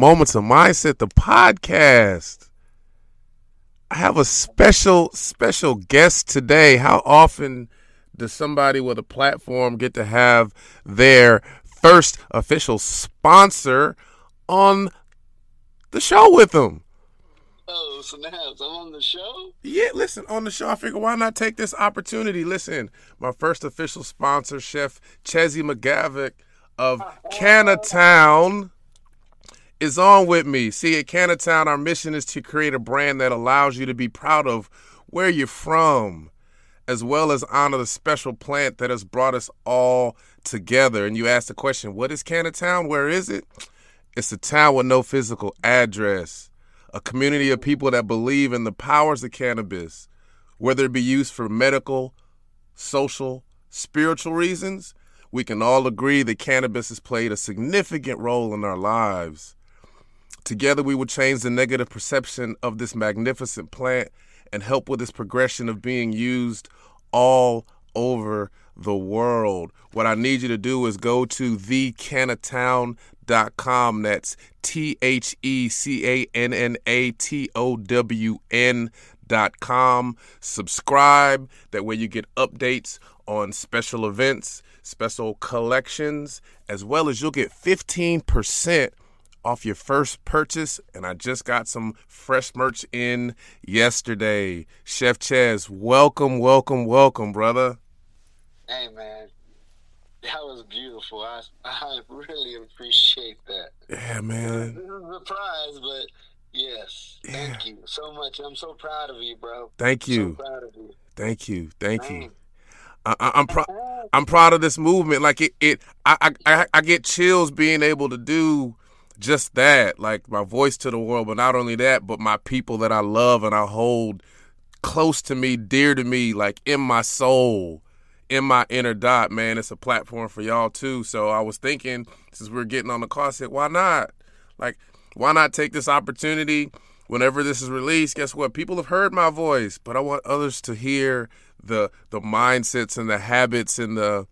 Moments of Mindset, the podcast. I have a special, special guest today. How often does somebody with a platform get to have their first official sponsor on the show with them? Oh, snaps. I'm on the show? Yeah, listen, on the show, I figure why not take this opportunity? Listen, my first official sponsor, Chef Chezzy McGavick of Cannatown, is on with me. See, at Cannatown, our mission is to create a brand that allows you to be proud of where you're from, as well as honor the special plant that has brought us all together. And you ask the question, what is Cannatown? Where is it? It's a town with no physical address a community of people that believe in the powers of cannabis, whether it be used for medical, social, spiritual reasons. We can all agree that cannabis has played a significant role in our lives. Together, we will change the negative perception of this magnificent plant and help with its progression of being used all over the world. What I need you to do is go to thecannatown.com com. That's T H E C A N N A T O W N dot com. Subscribe. That way you get updates on special events, special collections, as well as you'll get 15% off your first purchase. And I just got some fresh merch in yesterday. Chef Chez, welcome, welcome, welcome, brother. Hey, man. That was beautiful. I I really appreciate that. Yeah, man. This is a surprise, but yes, Yeah. thank you so much. I'm so proud of you, bro. Thank you. So proud of you. Thank you. Thank you. I, I, I'm proud. I'm proud of this movement. Like it, it I, I- I get chills being able to do just that. Like my voice to the world, but not only that, but my people that I love and I hold close to me, dear to me, like in my soul, in my inner dot. Man, it's a platform for y'all too. So I was thinking, since we're getting on the call, I said, why not? Like, why not take this opportunity? Whenever this is released, guess what? People have heard my voice, but I want others to hear the the mindsets and the habits and the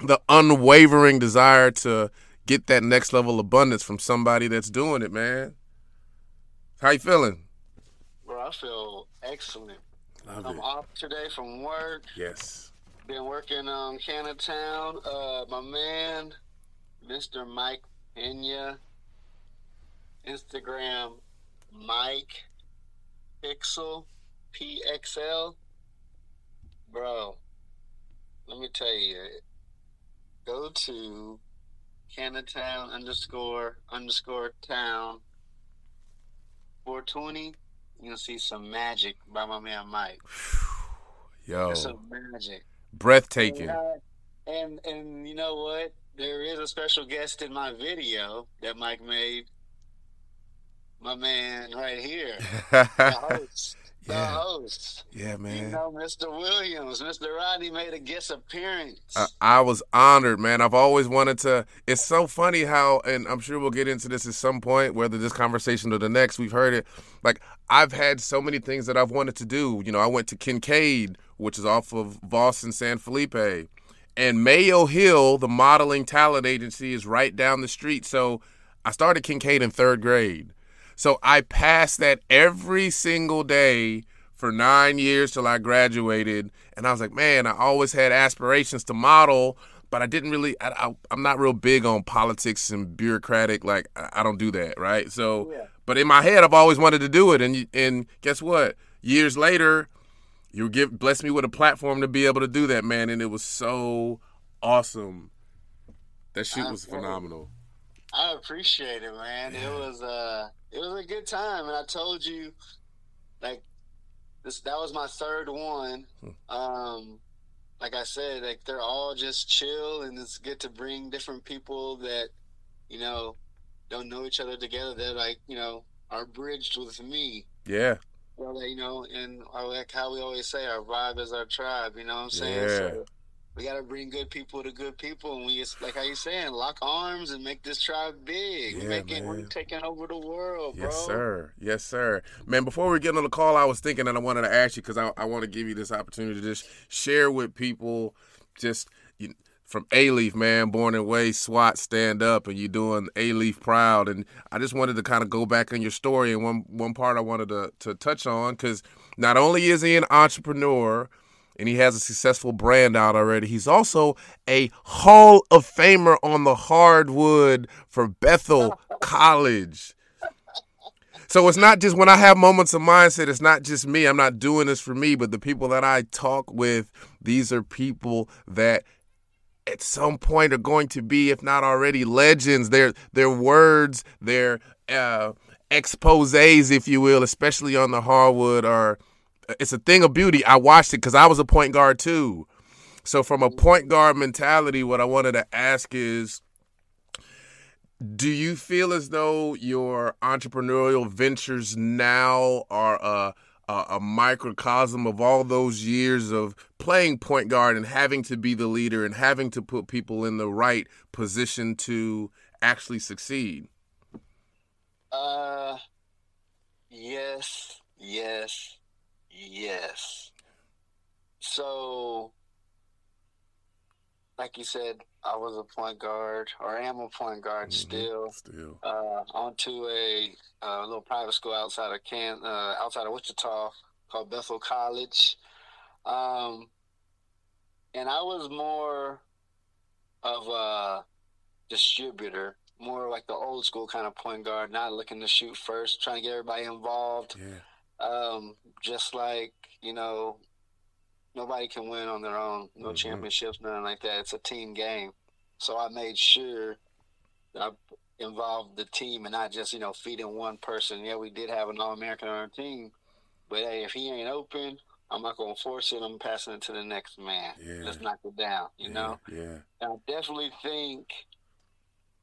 the unwavering desire to get that next level abundance from somebody that's doing it, man. How you feeling? Bro, I feel excellent. Love I'm off today from work. Yes. Been working on Cannatown. Uh, my man, Mr. Mike Pena. Instagram, Mike Pixel PXL. Bro, let me tell you, go to Cannatown underscore underscore town 420. You're gonna see some magic by my man Mike. Yo, There's some magic. breathtaking. And, uh, and and you know what? There is a special guest in my video that Mike made. My man right here, the host. The yeah, host. yeah, You man. know, Mr. Williams, Mr. Rodney made a guest appearance. I, I was honored, man. I've always wanted to. It's so funny how, and I'm sure we'll get into this at some point, whether this conversation or the next. We've heard it. Like I've had so many things that I've wanted to do. You know, I went to Kinkaid, which is off of and San Felipe, and Mayo Hill, the modeling talent agency, is right down the street. So I started Kinkaid in third grade. So I passed that every single day for nine years till I graduated. And I was like, man, I always had aspirations to model, but I didn't really, I, I, I'm not real big on politics and bureaucratic. Like, I, I don't do that, right? So, Yeah. but in my head, I've always wanted to do it. And, and guess what? Years later, you give blessed me with a platform to be able to do that, man. And it was so awesome. That shoot was phenomenal. I appreciate it, man. It was uh it was a good time and I told you like this that was my third one. Hmm. Um like I said, like they're all just chill and it's good to bring different people that, you know, don't know each other together that like, you know, are bridged with me. Yeah. Well, you know, and like how we always say, our vibe is our tribe. You know what I'm saying? Yeah. So we got to bring good people to good people, and we just like how you saying, lock arms and make this tribe big. Yeah, we're making, we're taking over the world, bro. Yes, sir. Yes, sir. Man, before we get on the call, I was thinking and I wanted to ask you because I, I want to give you this opportunity to just share with people just you, from Leaf, man, born and raised SWAT, stand up, and you doing Alief proud. And I just wanted to kind of go back on your story, and one one part I wanted to to touch on because not only is he an entrepreneur and he has a successful brand out already, he's also a Hall of Famer on the hardwood for Bethel College. So it's not just when I have moments of mindset, it's not just me. I'm not doing this for me, but the people that I talk with, these are people that at some point are going to be, if not already, legends. Their their words, their uh, exposés, if you will, especially on the hardwood, are it's a thing of beauty. I watched it because I was a point guard too. So from a point guard mentality, what I wanted to ask is do you feel as though your entrepreneurial ventures now are a, a, a, microcosm of all those years of playing point guard and having to be the leader and having to put people in the right position to actually succeed? Uh, yes, yes, yes. So, like you said, I was a point guard, or am a point guard mm-hmm. still. Still. Uh, onto a, a, little private school outside of Can, uh, outside of Wichita called Bethel College. Um, and I was more of a distributor, more like the old school kind of point guard, not looking to shoot first, trying to get everybody involved. Yeah. Um, just like you know, nobody can win on their own. No mm-hmm. championships, nothing like that. It's a team game. So I made sure that I involved the team and not just you know feeding one person. Yeah, we did have an All American on our team, but hey, if he ain't open, I'm not gonna force it. I'm passing it to the next man. Yeah. Let's knock it down. You yeah, know. Yeah. And I definitely think.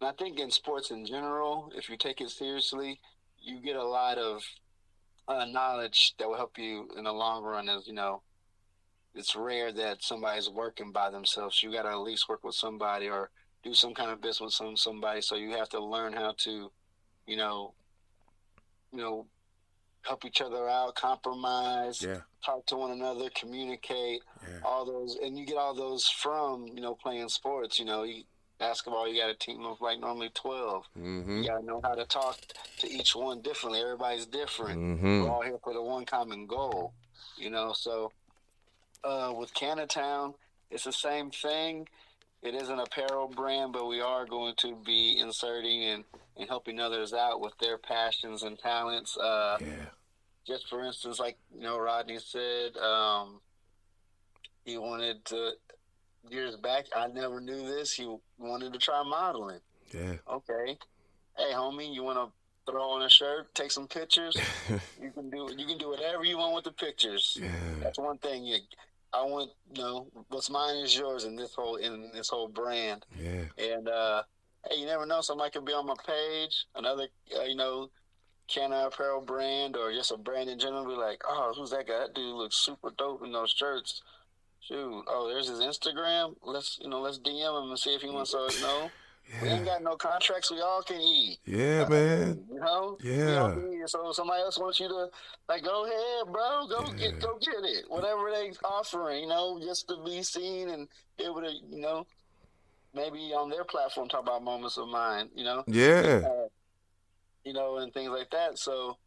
I think in sports in general, if you take it seriously, you get a lot of uh, knowledge that will help you in the long run. is you know, it's rare that somebody's working by themselves. You got to at least work with somebody or do some kind of business with some somebody. So you have to learn how to, you know, you know, help each other out, compromise, yeah. talk to one another, communicate, yeah. all those, and you get all those from you know playing sports. You know, you, basketball, you got a team of like normally 12 mm-hmm. You got to know how to talk to each one differently. Everybody's different. Mm-hmm. We're all here for the one common goal. You know, so uh, with Cannatown, it's the same thing. It is an apparel brand, but we are going to be inserting and, and helping others out with their passions and talents. Uh, yeah. Just for instance, like you know, Rodney said, um, he wanted to years back. I never knew this. He wanted to try modeling. Yeah. Okay. Hey, homie, you want to throw on a shirt, take some pictures? you can do you can do whatever you want with the pictures. Yeah. That's one thing. You I want you know what's mine is yours in this whole in this whole brand. Yeah. And uh, hey, you never know. Somebody could be on my page. Another uh, you know, Canna Apparel brand or just a brand in general. Be like, oh, who's that guy? That dude looks super dope in those shirts. Shoot. Oh, there's his Instagram. Let's you know let's DM him and see if he wants to know. Yeah. We ain't got no contracts. We all can eat. Yeah, man. You know. Yeah. So somebody else wants you to like go ahead, bro. Go yeah. get go get it. Whatever they offering, you know, just to be seen and be able to, you know, maybe on their platform talk about moments of mine. You know. Yeah. Uh, you know, and things like that. So.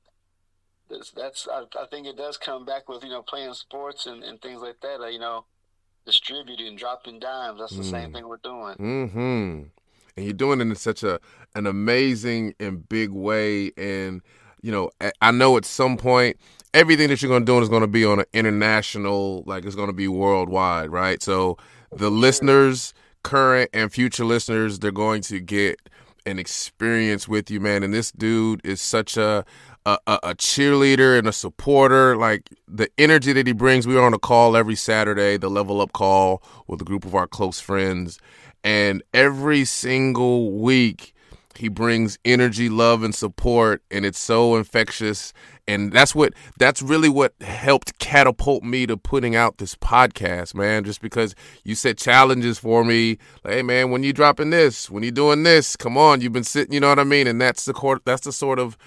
That's, that's I, I, think it does come back with you know playing sports and, and things like that. Uh, you know, distributing, dropping dimes. That's the mm. same thing we're doing. Mm-hmm and you're doing it in such a an amazing and big way. And you know, I know at some point everything that you're going to do is going to be on an international, like it's going to be worldwide, right? So the listeners, current and future listeners, they're going to get an experience with you, man. And this dude is such a a, a cheerleader and a supporter. Like the energy that he brings. We are on a call every Saturday, the Level Up call with a group of our close friends, and every single week, he brings energy, love, and support, and it's so infectious. And that's what that's really what helped catapult me to putting out this podcast, man. Just because you set challenges for me, like, hey man, when you dropping this, when you doing this, come on, you've been sitting, you know what I mean? And that's the court that's the sort of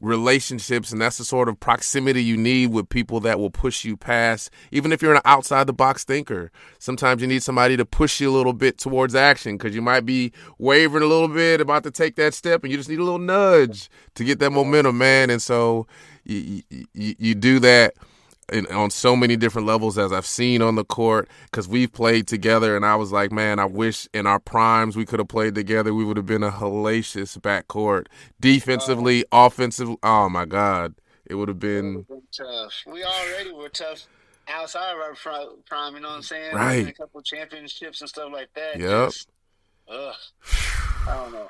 relationships, and that's the sort of proximity you need with people that will push you past. Even if you're an outside the box thinker, sometimes you need somebody to push you a little bit towards action because you might be wavering a little bit about to take that step, and you just need a little nudge to get that momentum, man. And so you, you, you do that in, on so many different levels as I've seen on the court because we've played together, and I was like, man, I wish in our primes we could have played together. We would have been a hellacious backcourt, defensively, uh, offensively. Oh my God, it would have been tough. We already were tough outside of our prime. You know what I'm saying? Right. A couple championships and stuff like that. Yep. Just, ugh. I don't know.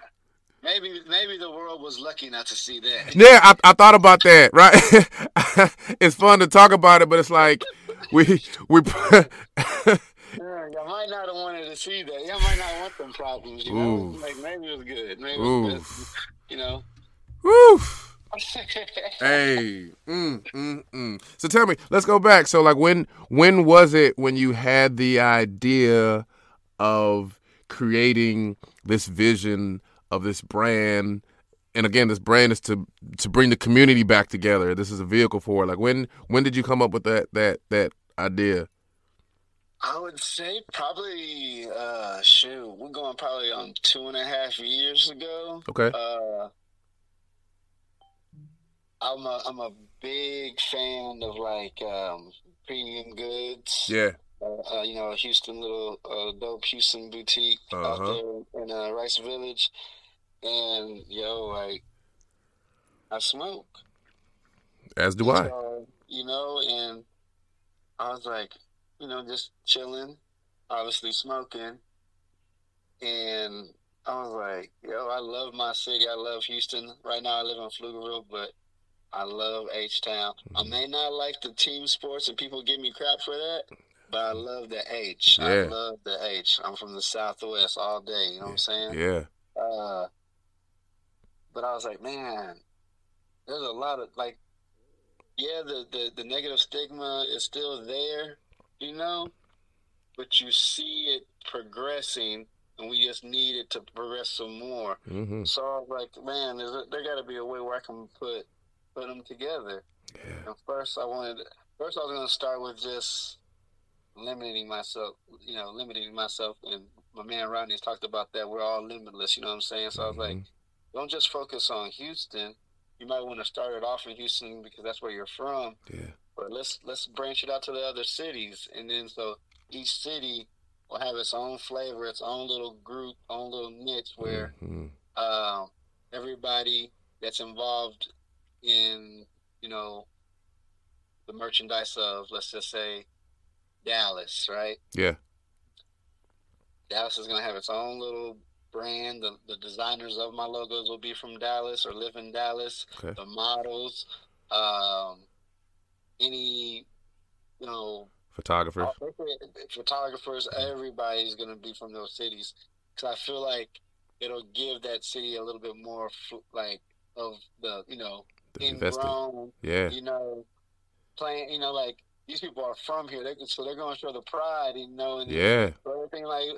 Maybe maybe the world was lucky not to see that. Yeah, I, I thought about that. Right, it's fun to talk about it, but it's like we we. yeah, y'all might not have wanted to see that. Y'all might not want them problems. You know, like maybe it was good. Maybe it was good, you know. Woo. hey, mm, mm, mm. so tell me, let's go back. So, like, when when was it when you had the idea of creating this vision of this brand. And again this brand is to to bring the community back together. This is a vehicle for it. Like when when did you come up with that that that idea? I would say probably uh shoot we're going probably on two and a half years ago. Okay. Uh i'm a i'm a big fan of like um premium goods. Yeah. Uh, uh, you know, a Houston little uh, dope Houston boutique uh-huh. out there in uh, Rice Village, and yo, like I smoke. As do I. So, you know, and I was like, you know, just chilling, obviously smoking, and I was like, yo, I love my city. I love Houston. Right now, I live in Pflugerville, but I love H Town. Mm-hmm. I may not like the team sports, and people give me crap for that. But I love the H. Yeah. I love the H. I'm from the Southwest all day. You know what I'm saying? Yeah. Uh, but I was like, man, there's a lot of like, yeah, the, the, the negative stigma is still there, you know, but you see it progressing, and we just need it to progress some more. Mm-hmm. So I was like, man, there, there got to be a way where I can put put them together. Yeah. And first, I wanted first I was going to start with just limiting myself, you know, limiting myself. And my man Rodney's talked about that. We're all limitless, you know what I'm saying? So I was like, mm-hmm don't just focus on Houston. You might want to start it off in Houston because that's where you're from. Yeah. But let's let's branch it out to the other cities, and then so each city will have its own flavor, its own little group, own little niche where mm-hmm. uh, everybody that's involved in you know the merchandise of let's just say Dallas, right? Yeah. Dallas is gonna have its own little brand. The, the designers of my logos will be from Dallas or live in Dallas. Okay. The models, um, any, you know, photographers, photographers, everybody's going to be from those cities. Because I feel like it'll give that city a little bit more, like, of the, you know, ingrown, yeah, you know, playing, you know, like, these people are from here, they, so they're going to show the pride, you know, and yeah, everything like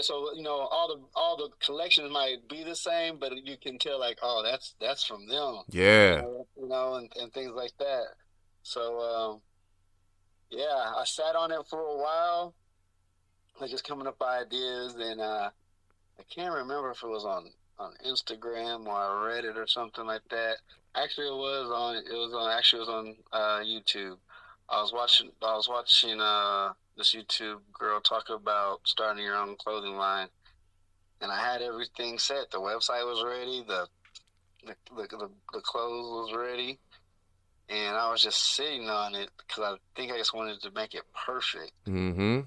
so you know all the all the collections might be the same, but you can tell like oh that's that's from them. Yeah. You know, you know and, and things like that. So um, yeah, I sat on it for a while, like just coming up ideas, and uh, I can't remember if it was on on Instagram or I read it or something like that. Actually, it was on. It was on. Actually, it was on uh, YouTube. I was watching. I was watching. Uh, this YouTube girl talk about starting your own clothing line, and I had everything set. The website was ready. The the the, the, the clothes was ready, and I was just sitting on it because I think I just wanted to make it perfect. Mm-hmm.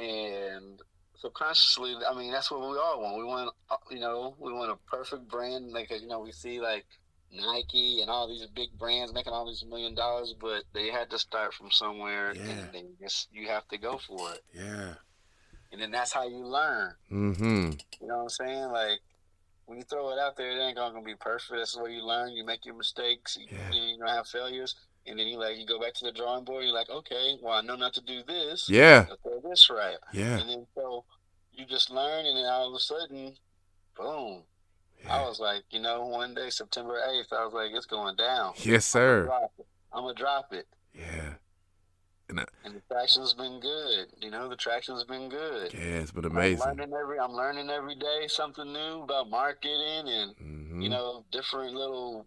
And subconsciously, I mean, that's what we all want. We want, uh, you know, we want a perfect brand. Like you know, we see like Nike and all these big brands making all these million dollars, but they had to start from somewhere, yeah. and they just you have to go for it. Yeah. And then that's how you learn. Mm-hmm. You know what I'm saying? Like when you throw it out there, it ain't gonna be perfect. That's where you learn. You make your mistakes. You, yeah. you have failures, and then you like you go back to the drawing board. You're like, okay, well I know not to do this. Yeah. throw this right. Yeah. And then so you just learn, and then all of a sudden, boom, I was like, you know, one day, September 8th, I was like, it's going down. Yes, sir. I'm going to drop it. Yeah. And, I, and, the traction's been good. You know, the traction's been good. Yeah, it's been amazing. I'm learning every, I'm learning every day something new about marketing and, mm-hmm. you know, different little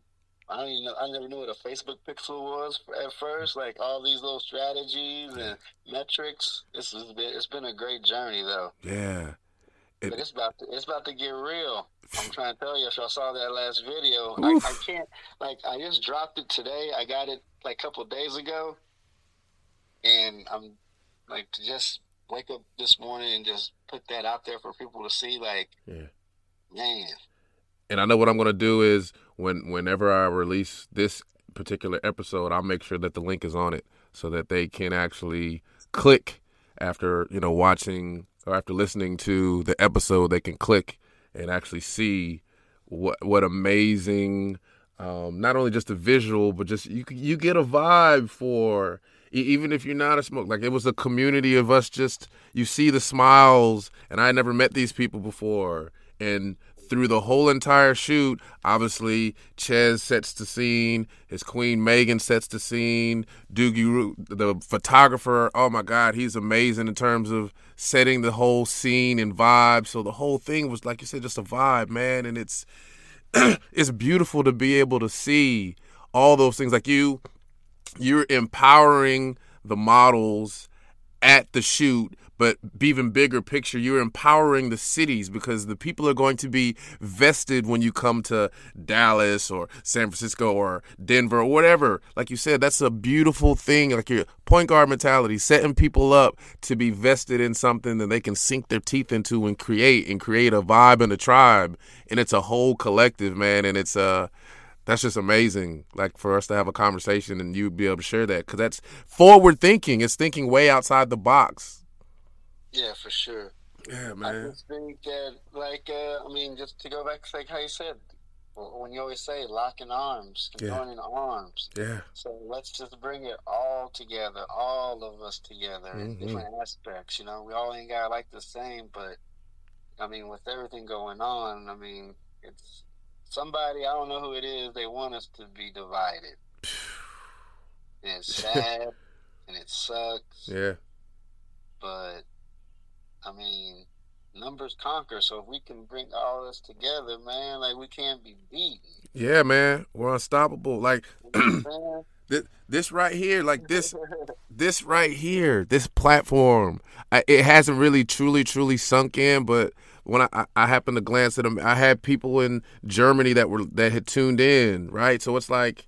I don't even know. I never knew what a Facebook pixel was at first. Like all these little strategies and metrics. Been it's been a great journey though. Yeah. It, it's about to, it's about to get real. I'm trying to tell you. If y'all saw that last video, I, I, can't. Like I just dropped it today. I got it like a couple days ago, and I'm like to just wake up this morning and just put that out there for people to see. Like, yeah, man. And I know what I'm gonna do is when whenever I release this particular episode, I'll make sure that the link is on it so that they can actually click after you know watching or after listening to the episode, they can click and actually see what what amazing um, not only just the visual, but just you you get a vibe for even if you're not a smoke. Like it was a community of us. Just you see the smiles, and I never met these people before, and through the whole entire shoot, obviously Chez sets the scene, his queen Megan sets the scene, Doogie, the photographer, oh my God, he's amazing in terms of setting the whole scene and vibe. So the whole thing was, like you said, just a vibe, man, and it's it's beautiful to be able to see all those things. Like you, you're empowering the models at the shoot but even bigger picture, you're empowering the cities because the people are going to be vested when you come to Dallas or San Francisco or Denver or whatever. Like you said, that's a beautiful thing. Like your point guard mentality, setting people up to be vested in something that they can sink their teeth into and create and create a vibe and a tribe. And it's a whole collective, man. And it's uh that's just amazing like for us to have a conversation and you be able to share that because that's forward thinking it's thinking way outside the box yeah, for sure. Yeah, man. I just think that, like, uh, I mean, just to go back to like how you said, when you always say locking arms, yeah. joining arms. Yeah. So let's just bring it all together, all of us together mm-hmm. in different aspects. You know, we all ain't got like the same, but I mean, with everything going on, I mean, it's somebody I don't know who it is. They want us to be divided. and it's sad and it sucks. Yeah. But I mean, numbers conquer. So if we can bring all this together, man, like we can't be beaten. Yeah, man, we're unstoppable. Like this, this right here, like this, this right here, this platform, I, it hasn't really truly, truly sunk in. But when I, I happened to glance at them, I had people in Germany that were that had tuned in, right? So it's like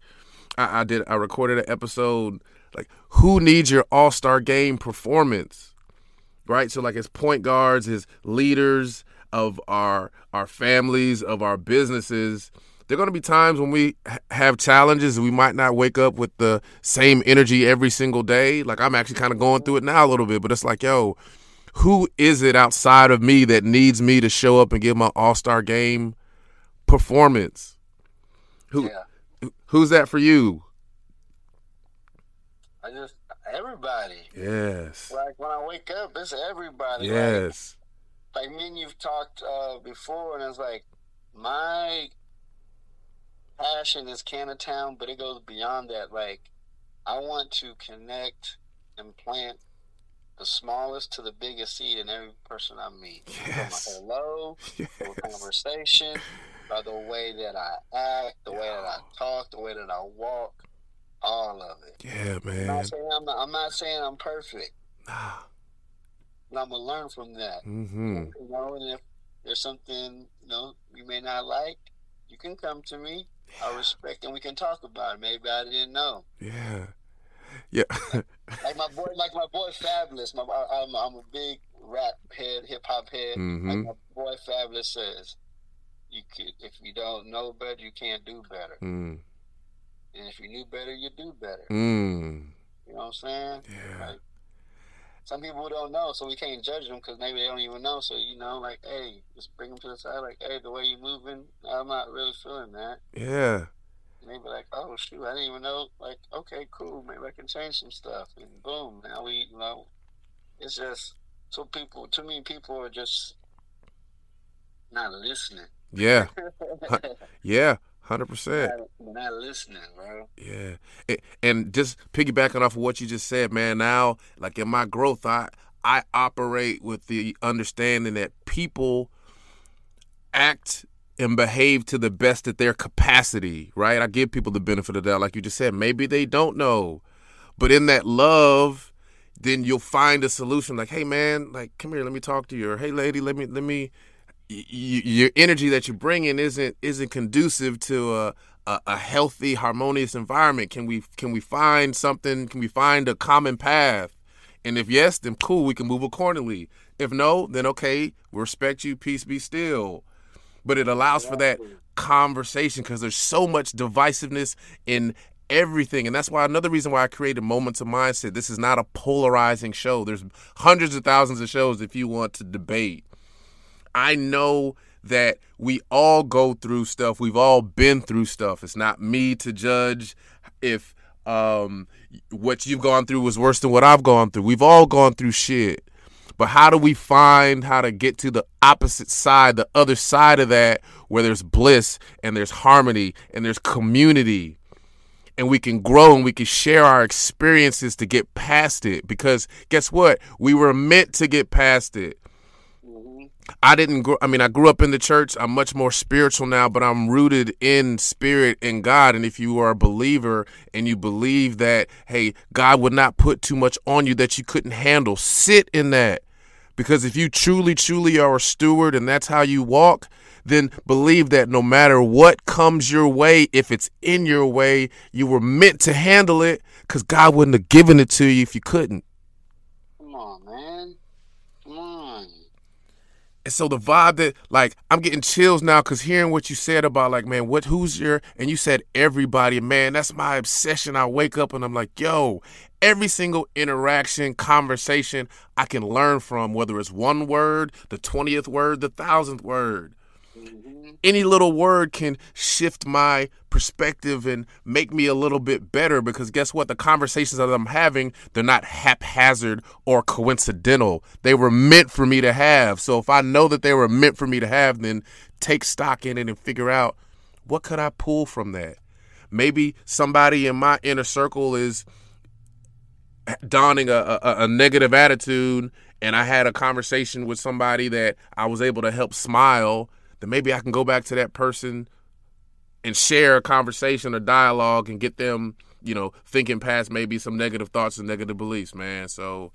I, I did. I recorded an episode like who needs your All Star Game performance right? So like as point guards, as leaders of our our families, of our businesses, there are going to be times when we have challenges we might not wake up with the same energy every single day. Like I'm actually kind of going through it now a little bit, but it's like, yo, who is it outside of me that needs me to show up and give my all-star game performance? Who yeah. who's that for you? I just everybody. Yes. Like when I wake up, it's everybody. Yes. Like, like me and you've talked uh, before, and it's like my passion is Cannatown, but it goes beyond that. Like I want to connect and plant the smallest to the biggest seed in every person I meet. Yes. From a hello, yes. a conversation, by the way that I act, the way that I talk, the way that I walk all of it. Yeah, man. I'm not saying I'm not, I'm not saying I'm perfect. Nah. But I'm gonna learn from that. Mm-hmm. You know, and if there's something you know you may not like, you can come to me. I respect, and we can talk about it. Maybe I didn't know. Yeah. Yeah. like my boy, like my boy Fabolous. My, I'm, I'm a big rap head, hip hop head. Mm-hmm. Like my boy Fabolous says, you could, if you don't know better, you can't do better. Mm. And if you knew better, you do better. Mm. You know what I'm saying? Yeah. Like, some people don't know, so we can't judge them because maybe they don't even know. So you know, like, hey, just bring them to the side. Like, hey, the way you're moving, I'm not really feeling that. Yeah. And they be like, oh shoot, I didn't even know. Like, okay, cool, maybe I can change some stuff. And boom, now we, you know, it's just so people. Too many people are just not listening. Yeah. yeah. Hundred percent. Not listening, bro. Yeah, and just piggybacking off of what you just said, man. Now, like in my growth, I I operate with the understanding that people act and behave to the best of their capacity, right? I give people the benefit of that, like you just said. Maybe they don't know, but in that love, then you'll find a solution. Like, hey, man, like, come here, let me talk to you. Or hey, lady, let me let me your energy that you're bringing isn't isn't conducive to a, a, a healthy, harmonious environment. Can we can we find something? Can we find a common path? And if yes, then cool, we can move accordingly. If no, then okay, we respect you. Peace be still. But it allows for that conversation because there's so much divisiveness in everything. And that's why another reason why I created Moments of Mindset. This is not a polarizing show. There's hundreds of thousands of shows if you want to debate. I know that we all go through stuff. We've all been through stuff. It's not me to judge if um, what you've gone through was worse than what I've gone through. We've all gone through shit. But how do we find how to get to the opposite side, the other side of that, where there's bliss and there's harmony and there's community? And we can grow and we can share our experiences to get past it. Because guess what? We were meant to get past it. I didn't grow I mean I grew up in the church. I'm much more spiritual now, but I'm rooted in spirit in God and if you are a believer and you believe that hey, God would not put too much on you that you couldn't handle, sit in that. Because if you truly truly are a steward and that's how you walk, then believe that no matter what comes your way, if it's in your way, you were meant to handle it cuz God wouldn't have given it to you if you couldn't. And so the vibe that like I'm getting chills now because hearing what you said about like man what who's your and you said everybody man that's my obsession. I wake up and I'm like yo every single interaction conversation I can learn from whether it's one word the twentieth word the thousandth word any little word can shift my perspective and make me a little bit better because guess what? The conversations that i'm having they're not haphazard or coincidental. They were meant for me to have. So if i know that they were meant for me to have then take stock in it and figure out what could i pull from that? Maybe somebody in my inner circle is donning a, a, a negative attitude and i had a conversation with somebody that i was able to help smile then maybe I can go back to that person and share a conversation or dialogue and get them, you know, thinking past maybe some negative thoughts and negative beliefs, man. So,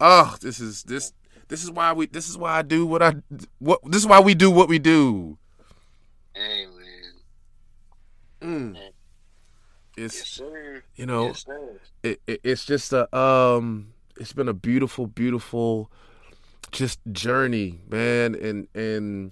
oh, this is this this is why we this is why I do what I what this is why we do what we do. Hey man. Mm. It's yes, sir. you know yes, it, it, it's just a um it's been a beautiful beautiful just journey, man, and and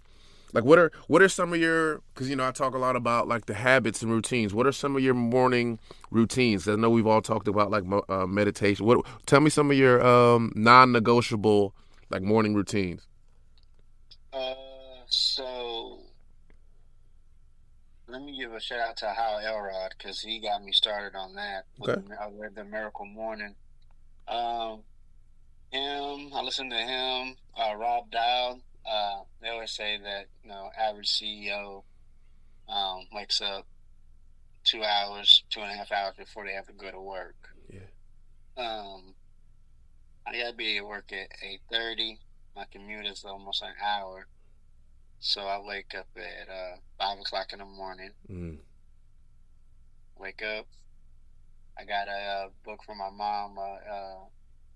like what are what are some of your because you know I talk a lot about like the habits and routines. What are some of your morning routines? I know we've all talked about like uh, meditation. What tell me some of your um, non-negotiable like morning routines. Uh, so let me give a shout out to Hal Elrod because he got me started on that. Okay. I read the Miracle Morning. Um, him, I listen to him. Uh, Rob Dial uh, they always say that you know average CEO um, wakes up two hours, two and a half hours before they have to go to work. Yeah. Um, I gotta be at work at eight thirty. My commute is almost an hour, so I wake up at uh, five o'clock in the morning. Mm. Wake up. I got a uh, book from my mom, uh, uh,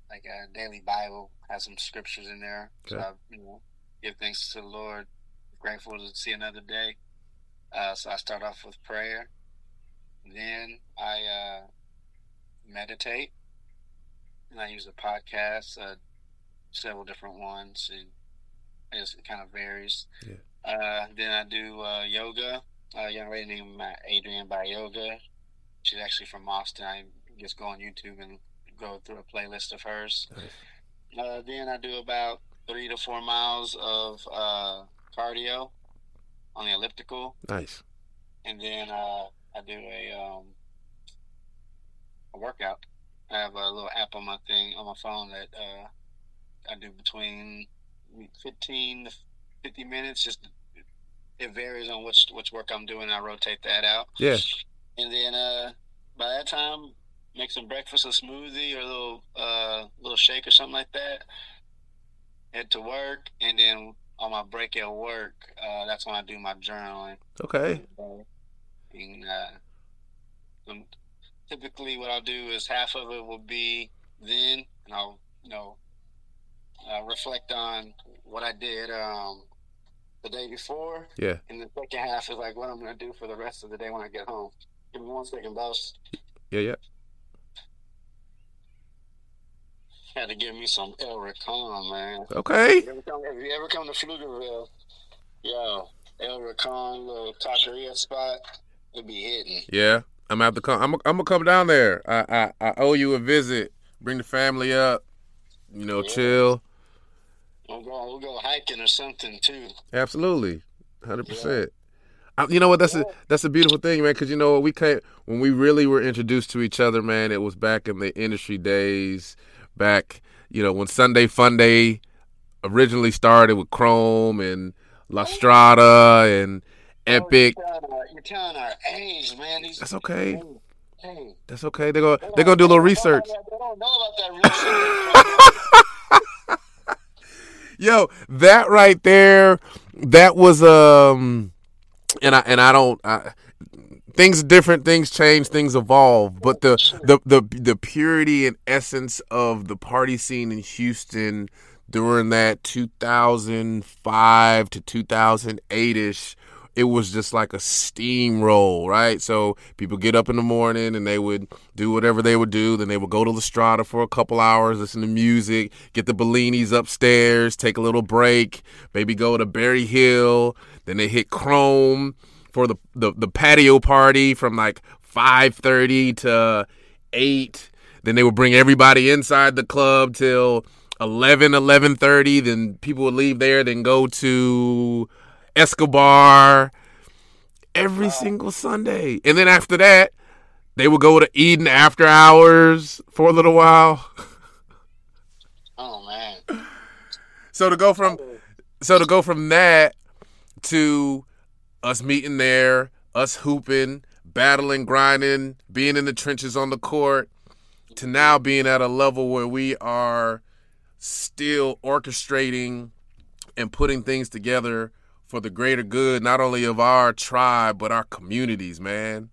like a daily Bible, has some scriptures in there. Okay. So I, you know, give thanks to the Lord. Grateful to see another day. Uh, so I start off with prayer. Then I uh, meditate, and I use a podcast, uh, several different ones, and it just kind of varies. Yeah. Uh, then I do uh, yoga. A young lady named Adriene by Yoga. She's actually from Austin. I just go on YouTube and go through a playlist of hers. Nice. Uh, then I do about three to four miles of uh, cardio on the elliptical. Nice. And then uh, I do a um, a workout. I have a little app on my thing on my phone that uh, I do between fifteen to fifty minutes. Just it varies on which which work I'm doing. I rotate that out. Yeah. And then uh, by that time, make some breakfast, a smoothie, or a little uh, little shake or something like that. Head to work, and then on my break at work, uh, that's when I do my journaling. Okay. And, uh, um, typically, what I'll do is half of it will be then, and I'll you know uh, reflect on what I did um, the day before. Yeah. And the second half is like what I'm gonna do for the rest of the day when I get home. Give me one second, boss. Yeah, yeah. Had to give me some El Rincon, man. Okay. If you ever come, you ever come to Pflugerville, yo, El Rincon, little taqueria spot, it be hitting. Yeah. I'm gonna have to come. I'm, I'm gonna come down there. I, I I owe you a visit. Bring the family up. You know, Yeah. chill. We'll go, we'll go hiking or something too. Absolutely, hundred percent. You know what? That's a that's a beautiful thing, man. Because you know what? We came when we really were introduced to each other, man. It was back in the industry days. Back, you know, when Sunday Fun Day originally started with Chrome and La Strada and Epic. Oh, you're, telling our, you're telling our age, man. These, That's okay. Hey, hey. That's okay. They're gonna they're gonna do a little research. They don't know about that research. Yo, that right there, that was um, and I and I don't. I, things different, things change, things evolve, but the the the the purity and essence of the party scene in Houston during that 2005 to 2008 ish. It was just like a steamroll, right? So people get up in the morning and they would do whatever they would do. Then they would go to La Strada for a couple hours, listen to music, get the Bellinis upstairs, take a little break, maybe go to Berryhill. Then they hit Chrome for the, the, the patio party from like 5.30 to 8. Then they would bring everybody inside the club till 11, 11.30. Then people would leave there, then go to Escobar every single Sunday. And then after that, they would go to Eden after hours for a little while. oh man. So to go from oh. so to go from that to us meeting there, us hooping, battling, grinding, being in the trenches on the court, to now being at a level where we are still orchestrating and putting things together for the greater good, not only of our tribe but our communities. Man,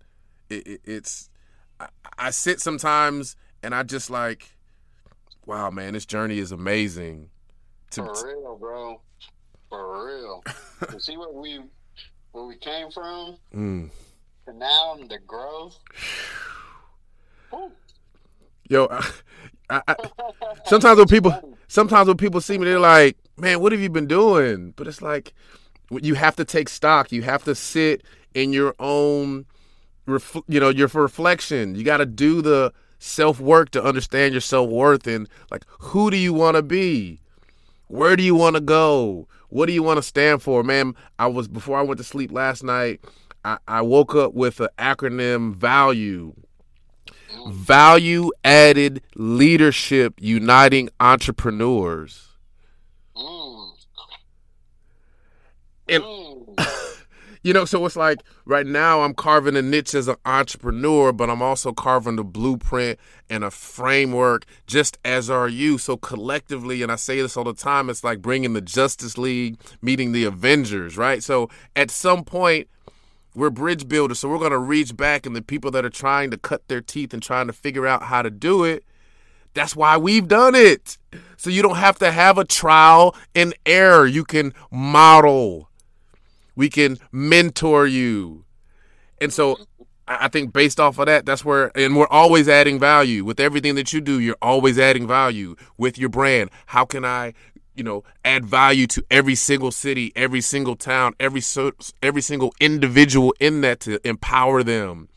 it, it, it's I, I sit sometimes and I just like, wow, man, this journey is amazing. To, For real, bro. For real. you see where we where we came from mm. to now and the growth. Yo, I, I, sometimes when people sometimes when people see me, they're like, "Man, what have you been doing?" But it's like you have to take stock. You have to sit in your own, ref, you know, your reflection. You got to do the self work to understand your self worth and like who do you want to be, where do you want to go, what do you want to stand for, man. I was before I went to sleep last night. I, I woke up with an acronym value value added leadership uniting entrepreneurs. Mm. And- Mm. You know, so it's like right now I'm carving a niche as an entrepreneur, but I'm also carving the blueprint and a framework, just as are you. So collectively, and I say this all the time, it's like bringing the Justice League meeting the Avengers, right? So at some point, we're bridge builders, so we're going to reach back, and the people that are trying to cut their teeth and trying to figure out how to do it, that's why we've done it. So you don't have to have a trial and error. You can model. We can mentor you. And so I I think based off of that, that's where, and we're always adding value with everything that you do. You're always adding value with your brand. How can I, you know, add value to every single city, every single town, every so, every single individual in that to empower them,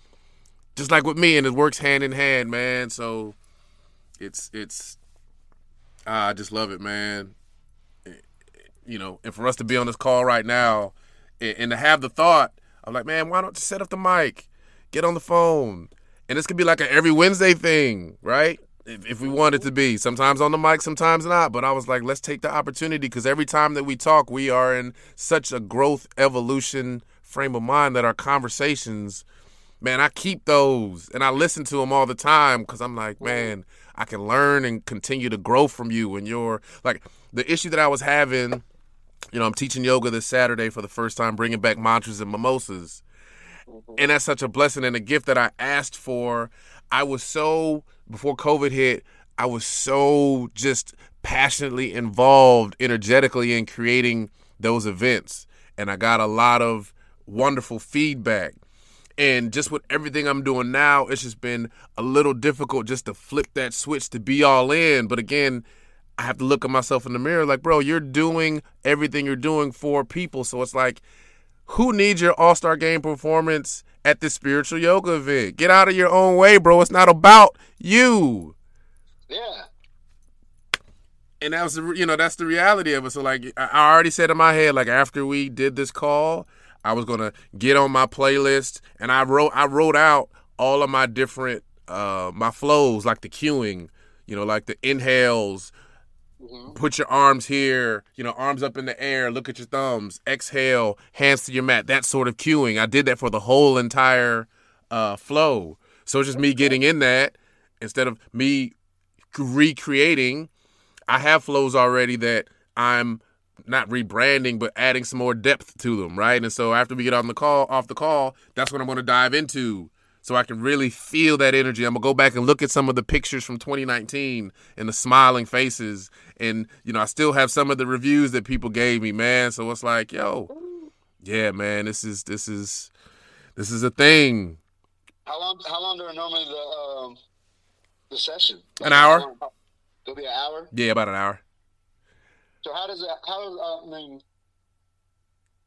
just like with me, and it works hand in hand, man. So it's it's, ah, I just love it, man. You know, and for us to be on this call right now, and, and to have the thought, I'm like, man, why don't you set up the mic, get on the phone, and this could be like an every Wednesday thing, right? if, if we want it to be. Sometimes on the mic, sometimes not. But I was like, let's take the opportunity because every time that we talk, we are in such a growth evolution frame of mind that our conversations, man, I keep those and I listen to them all the time because I'm like, man, I can learn and continue to grow from you. And you're like the issue that I was having. You know, I'm teaching yoga this Saturday for the first time, bringing back mantras and mimosas. Mm-hmm. And that's such a blessing and a gift that I asked for. I was so before COVID hit, I was so just passionately involved energetically in creating those events. And I got a lot of wonderful feedback. And just with everything I'm doing now, it's just been a little difficult just to flip that switch to be all in. But again, I have to look at myself in the mirror like, bro, you're doing everything you're doing for people. So it's like, who needs your all star game performance at the spiritual yoga event? Get out of your own way, bro. It's not about you. Yeah. And that was, you know, that's the reality of it. So, like, I already said in my head, like, after we did this call, I was gonna get on my playlist, and I wrote, I wrote out all of my different, uh, my flows, like the cueing, you know, like the inhales, Mm-hmm. Put your arms here, you know, arms up in the air, look at your thumbs, exhale, hands to your mat, that sort of cueing. I did that for the whole entire uh, flow. So it's just me getting in that instead of me recreating. I have flows already that I'm not rebranding, but adding some more depth to them, right? And so after we get on the call, off the call, that's what I'm going to dive into so I can really feel that energy. I'm gonna go back and look at some of the pictures from 2019 and the smiling faces, and you know I still have some of the reviews that people gave me, man. So it's like, yo, yeah, man, this is this is this is a thing. How long? How long do normally the um, the session? Like an hour. It'll be an hour. Yeah, about an hour. So how does that? How uh, I mean,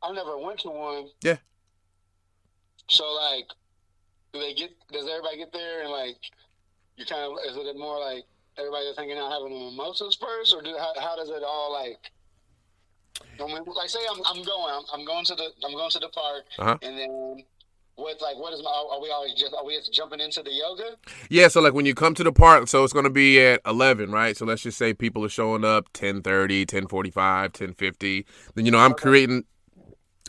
I never went to one. Yeah. So like, do they get? Does everybody get there and like you kind of? Is it more like everybody just hanging out having mimosas first, or do how, how does it all like? Like say I'm I'm going I'm, I'm going to the I'm going to the park uh-huh. and then what like what is my are we all just are we just jumping into the yoga yeah so like when you come to the park so it's going to be at 11 right so let's just say people are showing up 10 30 10 45 10 50 then you know i'm okay. creating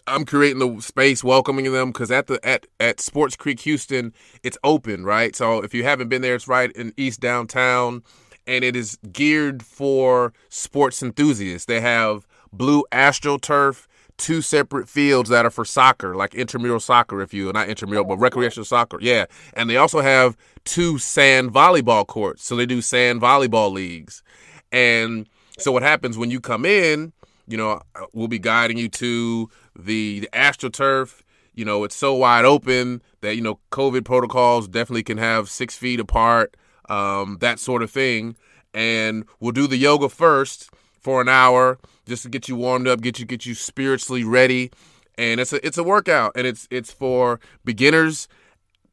I'm creating the space, welcoming them because at the at at Sports Creek Houston, it's open, right? So if you haven't been there, it's right in East Downtown, and it is geared for sports enthusiasts. They have blue astroturf, two separate fields that are for soccer, like intramural soccer, if you not intramural, but recreational soccer. Yeah, and they also have two sand volleyball courts, so they do sand volleyball leagues, and so what happens when you come in? You know, we'll be guiding you to the, the AstroTurf, you know, it's so wide open that, you know, COVID protocols definitely can have six feet apart, um, that sort of thing. And we'll do the yoga first for an hour just to get you warmed up, get you get you spiritually ready. And it's a it's a workout and it's it's for beginners,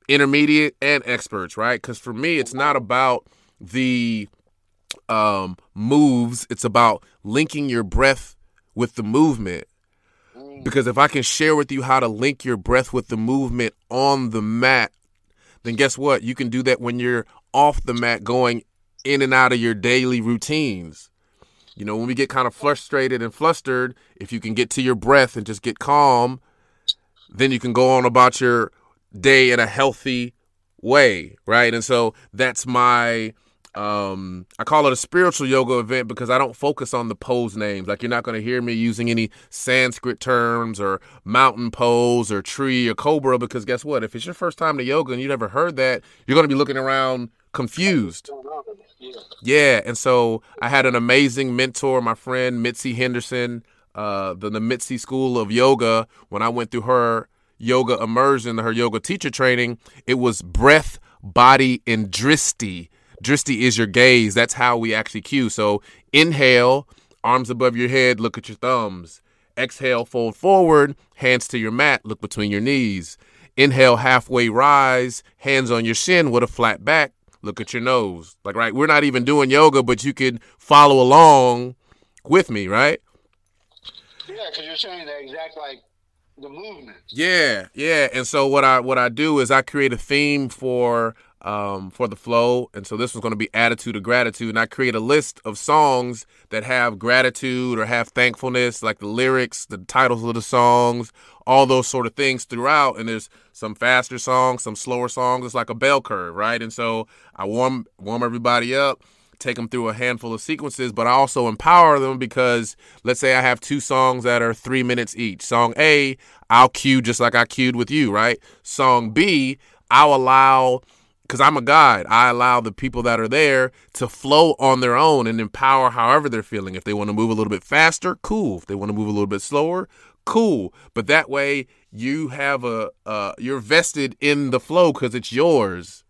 intermediate, and experts, right? Because for me, it's not about the um, moves, it's about linking your breath with the movement because if I can share with you how to link your breath with the movement on the mat, then guess what? You can do that when you're off the mat going in and out of your daily routines. You know, when we get kind of frustrated and flustered, if you can get to your breath and just get calm, then you can go on about your day in a healthy way, right? And so that's my um I call it a spiritual yoga event because I don't focus on the pose names. Like you're not going to hear me using any Sanskrit terms or mountain pose or tree or cobra because guess what? If it's your first time to yoga and you never heard that, you're going to be looking around confused. Yeah, and so I had an amazing mentor, my friend Mitzi Henderson, uh, the, Mitzi School of Yoga. When I went through her yoga immersion, her yoga teacher training, it was breath, body, and drishti Drishti is your gaze. That's how we actually cue. So inhale, arms above your head, look at your thumbs. Exhale, fold forward, hands to your mat, look between your knees. Inhale, halfway rise, hands on your shin with a flat back, look at your nose. Like, right, we're not even doing yoga, but you could follow along with me, right? Yeah, because you're saying the exact like the movement. Yeah, yeah. And so what I what I do is I create a theme for um, for the flow. And so this was going to be attitude of gratitude. And I create a list of songs that have gratitude or have thankfulness, like the lyrics, the titles of the songs, all those sort of things throughout. And there's some faster songs, some slower songs. It's like a bell curve, right? And so I warm warm everybody up take them through a handful of sequences, but I also empower them because let's say I have two songs that are three minutes each. Song A, I'll cue just like I cued with you, right? Song B, I'll allow because I'm a guide, I allow the people that are there to flow on their own and empower however they're feeling. If they want to move a little bit faster, cool. If they want to move a little bit slower, cool. But that way you have a uh, you're vested in the flow because it's yours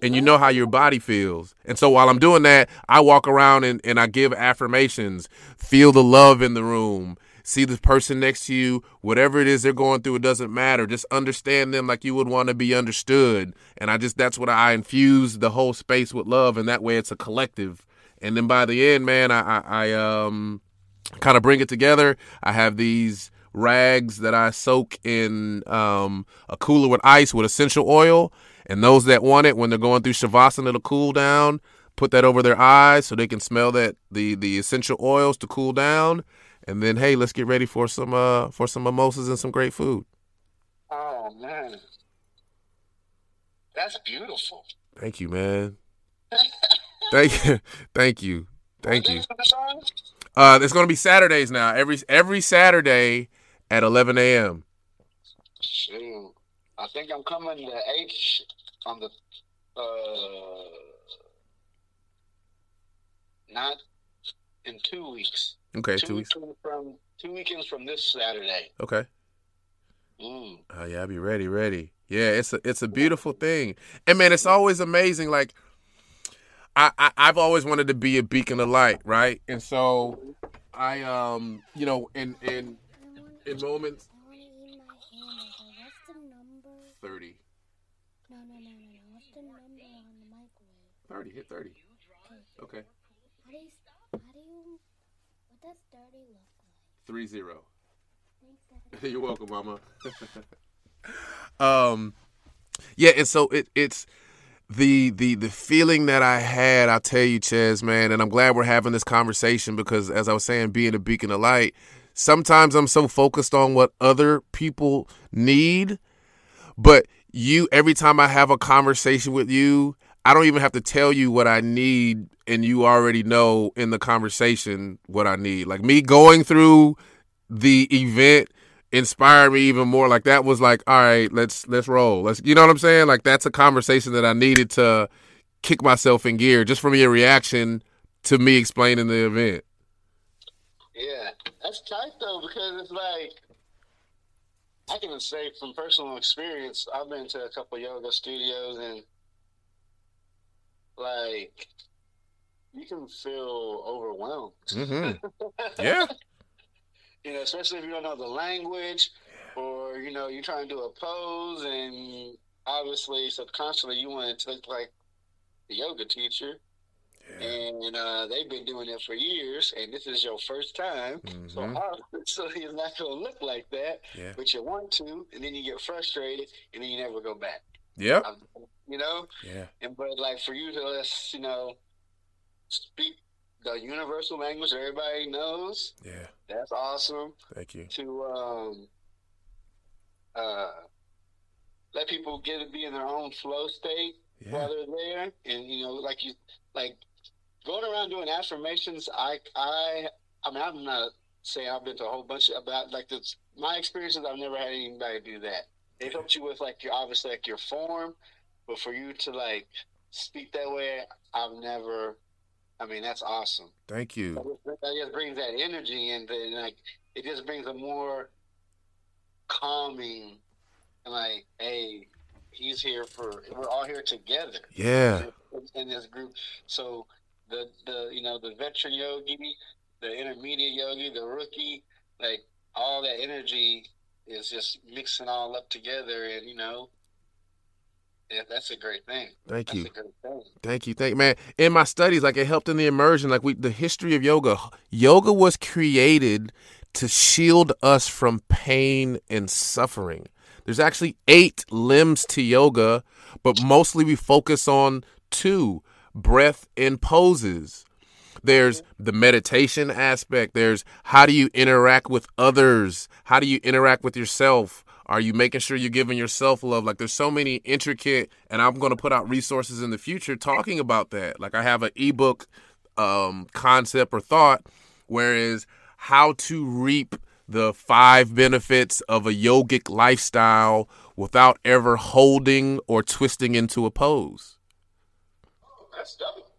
and you know how your body feels. And so while I'm doing that, I walk around and, and I give affirmations. Feel the love in the room see the person next to you, whatever it is they're going through, it doesn't matter. Just understand them like you would want to be understood. And I just, that's what I infuse the whole space with love. And that way it's a collective. And then by the end, man, I, I, I um, kind of bring it together. I have these rags that I soak in um, a cooler with ice with essential oil. And those that want it, when they're going through Shavasana to cool down, put that over their eyes so they can smell that the the essential oils to cool down and then hey, let's get ready for some uh for some mimosas and some great food. Oh man, that's beautiful. Thank you, man. thank you, thank you, thank you. Uh, it's gonna be Saturdays now. Every every Saturday at 11 a.m. Shoot, I think I'm coming to H on the uh not in two weeks. Okay, two, two weeks from two weekends from this Saturday. Okay. Mm. Oh yeah, I'll be ready, ready. Yeah, it's a it's a beautiful thing, and man, it's always amazing. Like, I, I I've always wanted to be a beacon of light, right? And so, I um, you know, in in in moments. Thirty. No, no, no, no, no. What's the number on the microwave? Thirty. Hit thirty. Okay. How do you, how do you, does 30 look like? Three zero. Thanks, You're welcome, Mama. um, yeah, and so it it's the the the feeling that I had. I'll tell you, Chez, man, and I'm glad we're having this conversation because, as I was saying, being a beacon of light. Sometimes I'm so focused on what other people need, but you every time I have a conversation with you, I don't even have to tell you what I need, and you already know in the conversation what I need. Like me going through the event inspired me even more. Like that was like, all right, let's let's roll. Let's you know what I'm saying? Like that's a conversation that I needed to kick myself in gear just from your reaction to me explaining the event. Yeah, that's tight though because it's like I can say from personal experience, I've been to a couple yoga studios and like you can feel overwhelmed. Mm-hmm. Yeah. you know, especially if you don't know the language or, you know, you're trying to do a pose and obviously subconsciously you want to look like the yoga teacher. yeah. And uh, they've been doing it for years, and this is your first time. So Mhm. obviously it's not going to look like that, Yeah. but you want to, and then you get frustrated, and then you never go back. Yep. Um, you know? Yeah. And but like for you to let's you know speak the universal language everybody knows, Yeah. that's awesome. Thank you. To um uh let people get to be in their own flow state while they're there, and you know, like you like going around doing affirmations. I I I mean, I'm not saying I've been to a whole bunch of about like this. My experiences, I've never had anybody do that. It helps you with like your obviously like your form, but for you to like speak that way, I've never. I mean, that's awesome. Thank you. That just brings that energy, and then like it just brings a more calming, and like, hey, he's here for. We're all here together Yeah. in this group. So the the you know the veteran yogi, the intermediate yogi, the rookie, like all that energy is just mixing all up together, and you know, yeah, that's a great thing. Thank That's you. a great thing. Thank you. Thank you, man. In my studies, like it helped in the immersion. Like we, the history of yoga. Yoga was created to shield us from pain and suffering. There's actually eight limbs to yoga, but mostly we focus on two breath and poses. There's the meditation aspect. There's how do you interact with others? How do you interact with yourself? Are you making sure you're giving yourself love? Like there's so many intricate, and I'm going to put out resources in the future talking about that. Like I have an ebook um, concept or thought, whereas how to reap the five benefits of a yogic lifestyle without ever holding or twisting into a pose. That's dope.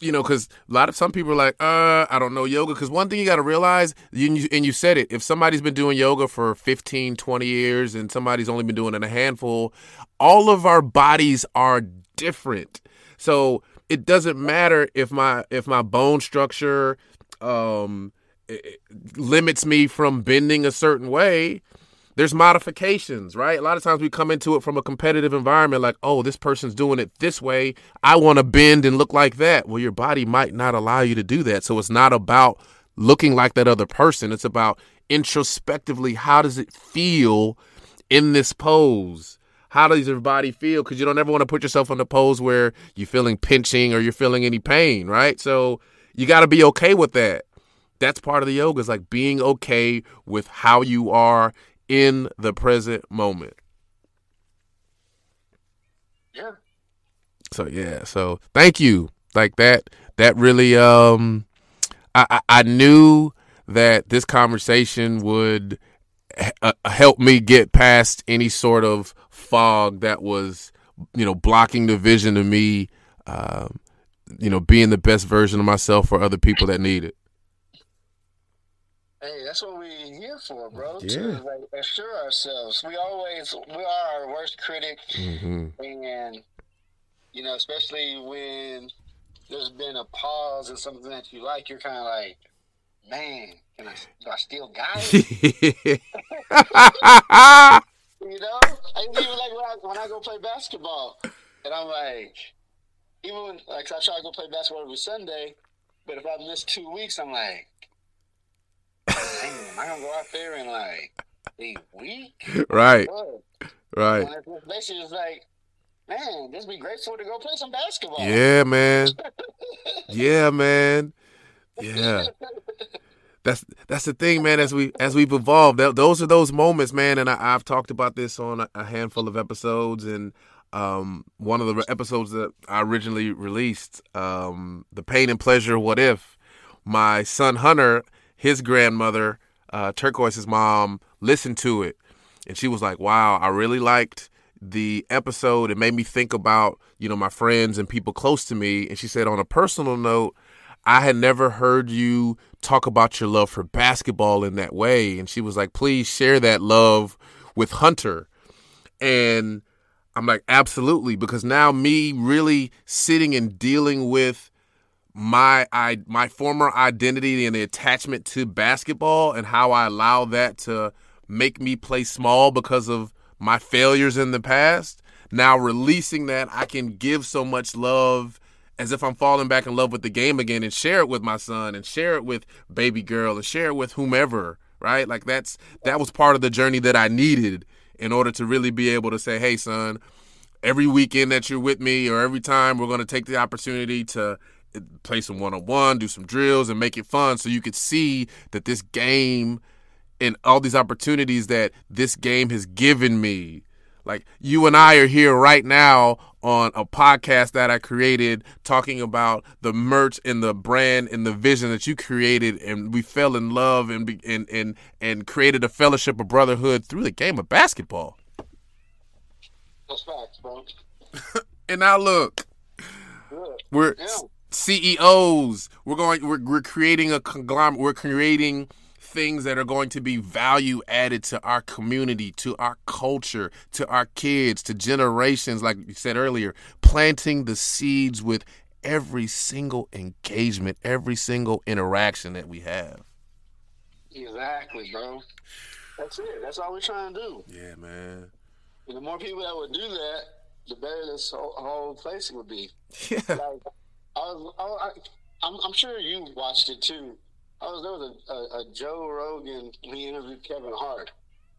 You know, because a lot of some people are like, uh, I don't know yoga. Because one thing you got to realize, you, and you said it, if somebody's been doing yoga for 15, 20 years and somebody's only been doing it a handful, all of our bodies are different. So it doesn't matter if my if my bone structure um, limits me from bending a certain way there's modifications, right? A lot of times we come into it from a competitive environment like, oh, this person's doing it this way. I want to bend and look like that. Well, your body might not allow you to do that. So it's not about looking like that other person. It's about introspectively, how does it feel in this pose? How does your body feel? Because you don't ever want to put yourself in a pose where you're feeling pinching or you're feeling any pain, right? So you got to be okay with that. That's part of the yoga is like being okay with how you are in the present moment. Yeah. So yeah, so thank you. Like that that really um I I, I knew that this conversation would uh, help me get past any sort of fog that was you know blocking the vision of me um you know being the best version of myself for other people that need it. Hey, that's what we're here for, bro. Yeah. To like, assure ourselves. We always we are our worst critic, hmm and you know, especially when there's been a pause in something that you like, you're kind of like, man, can I, do I still got it? You know, I even like when I, when I go play basketball, and I'm like, even when like I try to go play basketball every Sunday, but if I miss two weeks, I'm like, damn, am I gonna go out there and like be weak? right, right. It's basically just like, man, just be grateful to go play some basketball. Yeah, man. Yeah, man. Yeah. That's that's the thing, man. As we as we've evolved, th- those are those moments, man. And I, I've talked about this on a, a handful of episodes, and um, one of the episodes that I originally released, um, the pain and pleasure. What if my son Hunter, his grandmother, uh, Turquoise's mom, listened to it, and she was like, "Wow, I really liked." the episode it made me think about you know my friends and people close to me and she said on a personal note I had never heard you talk about your love for basketball in that way. And she was like, please share that love with Hunter. And I'm like, absolutely. Because now me really sitting and dealing with my I my former identity and the attachment to basketball and how I allow that to make me play small because of my failures in the past. Now releasing that, I can give so much love as if I'm falling back in love with the game again and share it with my son and share it with baby girl and share it with whomever, right? Like that's that was part of the journey that I needed in order to really be able to say, "Hey son, every weekend that you're with me or every time we're going to take the opportunity to play some one-on-one, do some drills and make it fun so you could see that this game and all these opportunities that this game has given me like you and I are here right now on a podcast that I created talking about the merch and the brand and the vision that you created and we fell in love and be, and and and created a fellowship of brotherhood through the game of basketball. That's facts, bro. And now look, Good. we're Yeah. CEOs. We're going we're, we're creating a conglomerate. We're creating things that are going to be value added to our community, to our culture, to our kids, to generations, like you said earlier, planting the seeds with every single engagement, every single interaction that we have. Exactly, bro. That's it. That's all we're trying to do. Yeah, man. And the more people that would do that, the better this whole, whole place would be. Yeah. Like, I was, I, I, I'm, I'm sure you watched it too. I was there was a, a, a Joe Rogan. He interviewed Kevin Hart.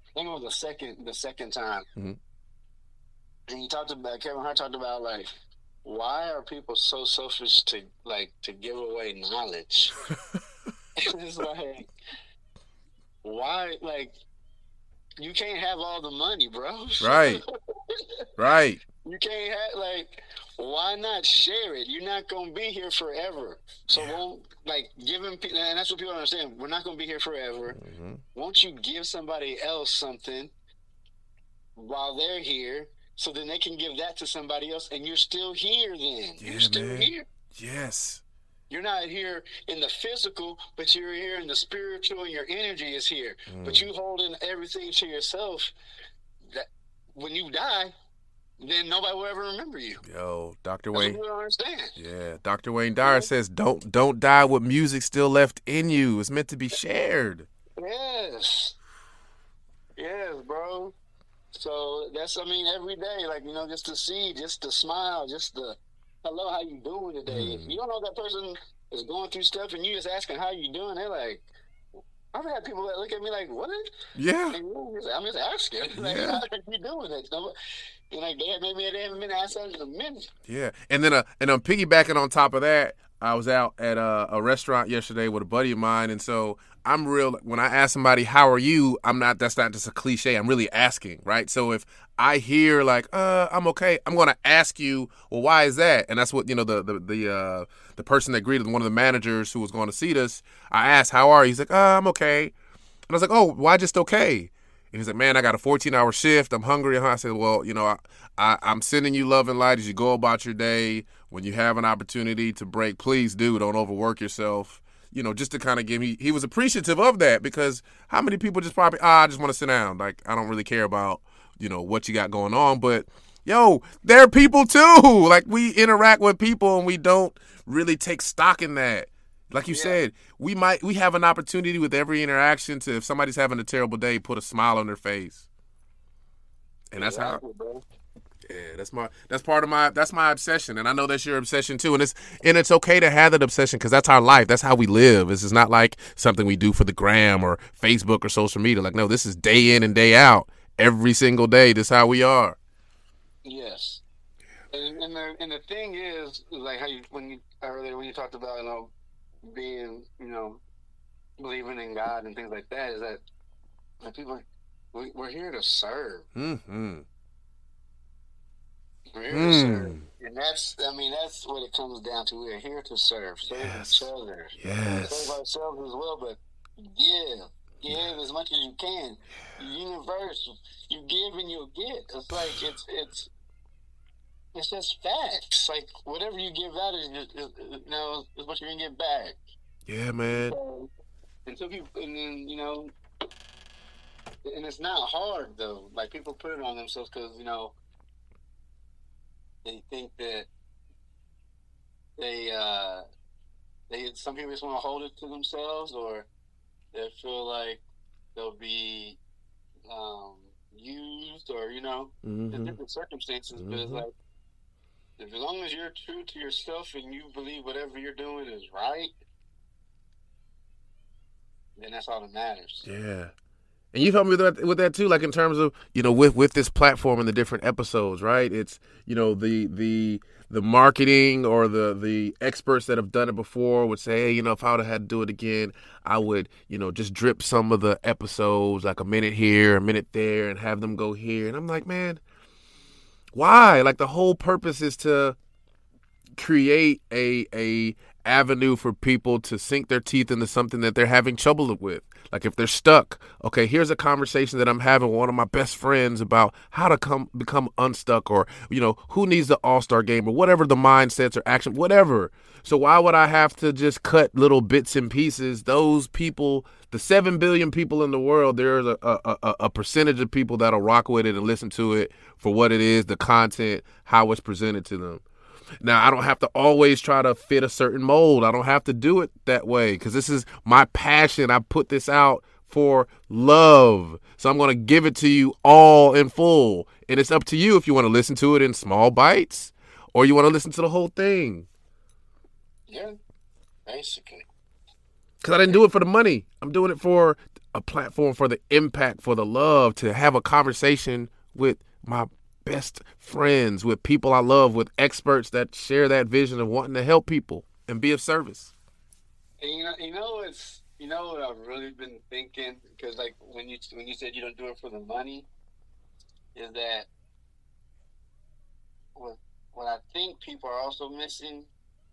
I think it was the second the second time, Mhm. and he talked about Kevin Hart talked about like why are people so selfish to like to give away knowledge? it's like why like you can't have all the money, bro. Right. Right. You can't have like why not share it? You're not gonna be here forever. So won't like giving people and that's what people understand. We're not gonna be here forever. Mhm. Won't you give somebody else something while they're here so then they can give that to somebody else and you're still here then. Yeah, you're still man. here. Yes. You're not here in the physical, but you're here in the spiritual and your energy is here. But Mm. you holding everything to yourself that when you die, then nobody will ever remember you. Yo, Dr. That's what Wayne. don't understand. Yeah, Dr. Wayne Dyer says don't don't die with music still left in you. It's meant to be shared. Yes. Yes, bro. So that's I mean every day, like you know, just to see, just to smile, just to hello, how you doing today? If Mm. you don't know that person is going through stuff and you just asking how you doing, they're like I've had people that look at me like, What? Yeah. I'm just- asking. Like, Yeah. how are you doing it? And like they maybe they haven't been asked that in a minute. Yeah, and then uh, and I'm piggybacking on top of that. I was out at a, a restaurant yesterday with a buddy of mine, and so I'm real. When I ask somebody how are you, I'm not. That's not just a cliche. I'm really asking, right? So if I hear like, uh, I'm okay, I'm gonna ask you, well, why is that? And that's what you know. The the the uh, the person that greeted one of the managers who was going to seat us. I asked, how are you? He's like, uh, I'm okay. And I was like, oh, why just okay? And he's like, man, I got a 14 hour shift. I'm hungry. I said, well, you know, I, I, I'm sending you love and light as you go about your day. When you have an opportunity to break, please do. Don't overwork yourself. You know, just to kind of give me, he was appreciative of that because how many people just probably, ah, I just want to sit down. Like, I don't really care about, you know, what you got going on. But yo, they're people too. Like, we interact with people and we don't really take stock in that. Like you Yeah. said, we might we have an opportunity with every interaction to if somebody's having a terrible day, put a smile on their face. And that's how bro. yeah, that's my that's part of my that's my obsession, and I know that's your obsession too. And it's and it's okay to have that obsession because that's our life. That's how we live. This is not like something we do for the gram or Facebook or social media. Like no, this is day in and day out, every single day. This is how we are. Yes. And, and the and the thing is, like how you when you earlier when you talked about you know being you know believing in God and things like that is that like people are- we, we're here to serve. Mm-hmm. We're here to Mm. serve, and that's I mean that's what it comes down to. We're here to serve, serve Yes. each other, Yes. serve ourselves as well, but give, give as much as you can. Universe, you give and you'll get. It's like it's it's it's just facts. Like whatever you give out is, just, is you know is what you're gonna get back. Yeah, man. So, until people and then you know, and it's not hard though. Like people put it on themselves because you know they think that they uh they some people just want to hold it to themselves or they feel like they'll be um used or you know in Mm-hmm. different circumstances but it's Mhm. like as long as you're true to yourself and you believe whatever you're doing is right then that's all that matters Yeah. And you've helped me with that, with that too, like in terms of you know with with this platform and the different episodes, right? It's you know the the the marketing or the the experts that have done it before would say, hey, you know, if I would have had to do it again, I would you know just drip some of the episodes like a minute here, a minute there, and have them go here. And I'm like, man, why? Like the whole purpose is to create a a avenue for people to sink their teeth into something that they're having trouble with. Like if they're stuck, okay, here's a conversation that I'm having with one of my best friends about how to come become unstuck or you know, who needs the all-star game or whatever the mindsets or action whatever. So why would I have to just cut little bits and pieces? Those people, the 7 billion people in the world, there's a, a, a percentage of people that'll rock with it and listen to it for what it is, the content, how it's presented to them. Now, I don't have to always try to fit a certain mold. I don't have to do it that way because this is my passion. I put this out for love. So I'm going to give it to you all in full. And it's up to you if you want to listen to it in small bites or you want to listen to the whole thing. yeah basically Because I didn't do it for the money. I'm doing it for a platform for the impact, for the love, to have a conversation with my best friends, with people I love, with experts that share that vision of wanting to help people and be of service. And you know, you know, it's you know what I've really been thinking because like when you when you said you don't do it for the money, is that what what I think people are also missing,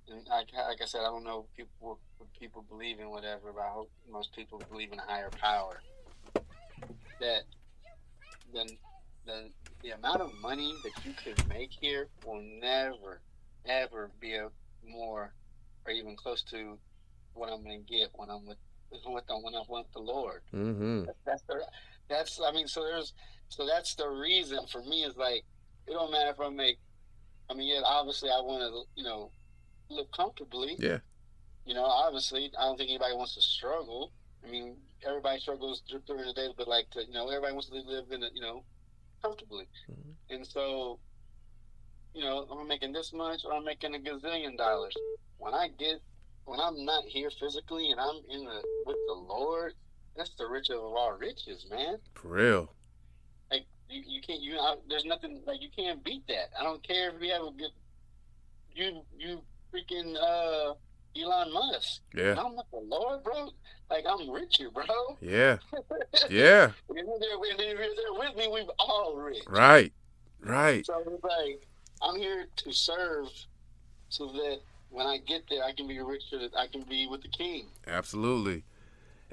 and like like I said, I don't know people what people believe in whatever, but I hope most people believe in a higher power. That the the the amount of money that you can make here will never ever be a more or even close to what I'm going to get when I'm with with the, when I'm with the Lord. Mm-hmm. That's the that's I mean so there's so that's the reason for me is like it don't matter if I make I mean yeah obviously I want to you know live comfortably Yeah. you know obviously I don't think anybody wants to struggle I mean everybody struggles during the day but like to, you know everybody wants to live in a you know comfortably Mhm. and so you know I'm making this much or I'm making a gazillion dollars when I get when I'm not here physically and I'm in the with the Lord that's the richest of all riches man For real. like you, you can't you I, there's nothing like you can't beat that. I don't care if you have a good you you freaking uh Elon Musk. Yeah. I'm not the Lord, bro. Like I'm richer, bro. Yeah. Yeah. if you're there, if you're there with me, we've all rich. Right. Right. So it's like I'm here to serve, so that when I get there, I can be richer. That I can be with the King. Absolutely.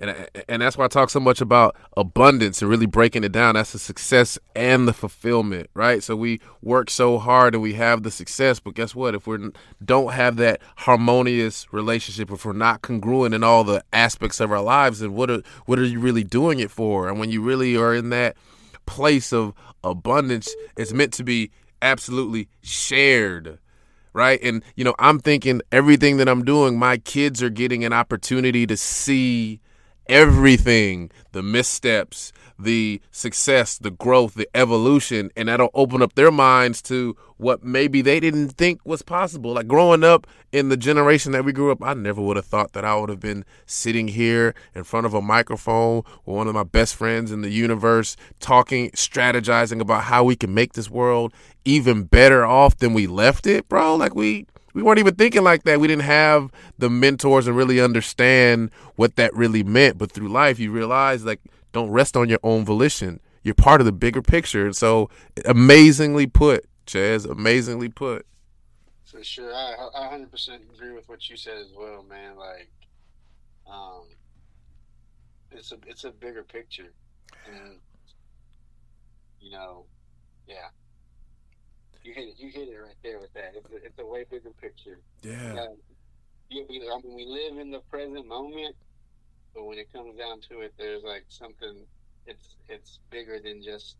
And and that's why I talk so much about abundance and really breaking it down. That's the success and the fulfillment, right? So we work so hard and we have the success, but guess what? If we don't have that harmonious relationship, if we're not congruent in all the aspects of our lives, then what are what are you really doing it for? And when you really are in that place of abundance, it's meant to be absolutely shared right? And you know, I'm thinking everything that I'm doing, my kids are getting an opportunity to see everything, the missteps, the success, the growth, the evolution, and that'll open up their minds to what maybe they didn't think was possible. Like growing up in the generation that we grew up, I never would have thought that I would have been sitting here in front of a microphone with one of my best friends in the universe, talking, strategizing about how we can make this world even better off than we left it, bro. Like we we weren't even thinking like that. We didn't have the mentors and really understand what that really meant. But through life, you realize like don't rest on your own volition. You're part of the bigger picture. And so amazingly put, Chez, amazingly put. For sure, I I 100 percent agree with what you said as well, man. Like, um, it's a it's a bigger picture, and you know, yeah, you hit it. You hit it right there with that. It's a, it's a way bigger picture. Yeah. Yeah, we, I mean, we live in the present moment, but when it comes down to it, there's like something. It's it's bigger than just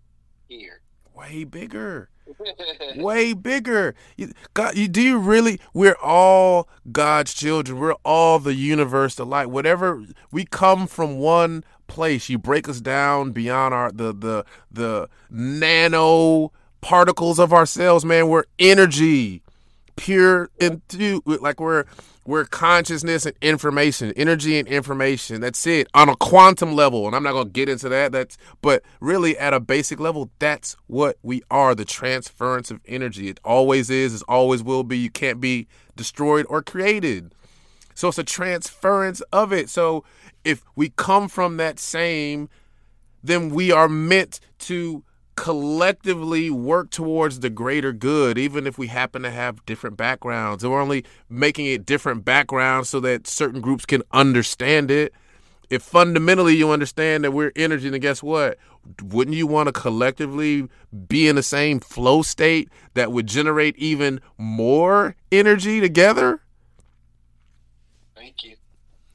here. Way bigger. way bigger. You, God, you, do you really? We're all God's children. We're all the universe, the light. Whatever we come from one place. You break us down beyond our the the the nano particles of ourselves. Man, we're energy, pure into like we're we're consciousness and information, energy and information. That's it on a quantum level. And I'm not to get into that. That's but really at a basic level, that's what we are. The transference of energy. It always is. It always will be. You can't be destroyed or created. So it's a transference of it. So if we come from that same, then we are meant to collectively work towards the greater good, even if we happen to have different backgrounds. And we're only making it different backgrounds so that certain groups can understand it. If fundamentally you understand that we're energy, then guess what? Wouldn't you want to collectively be in the same flow state that would generate even more energy together? Thank you.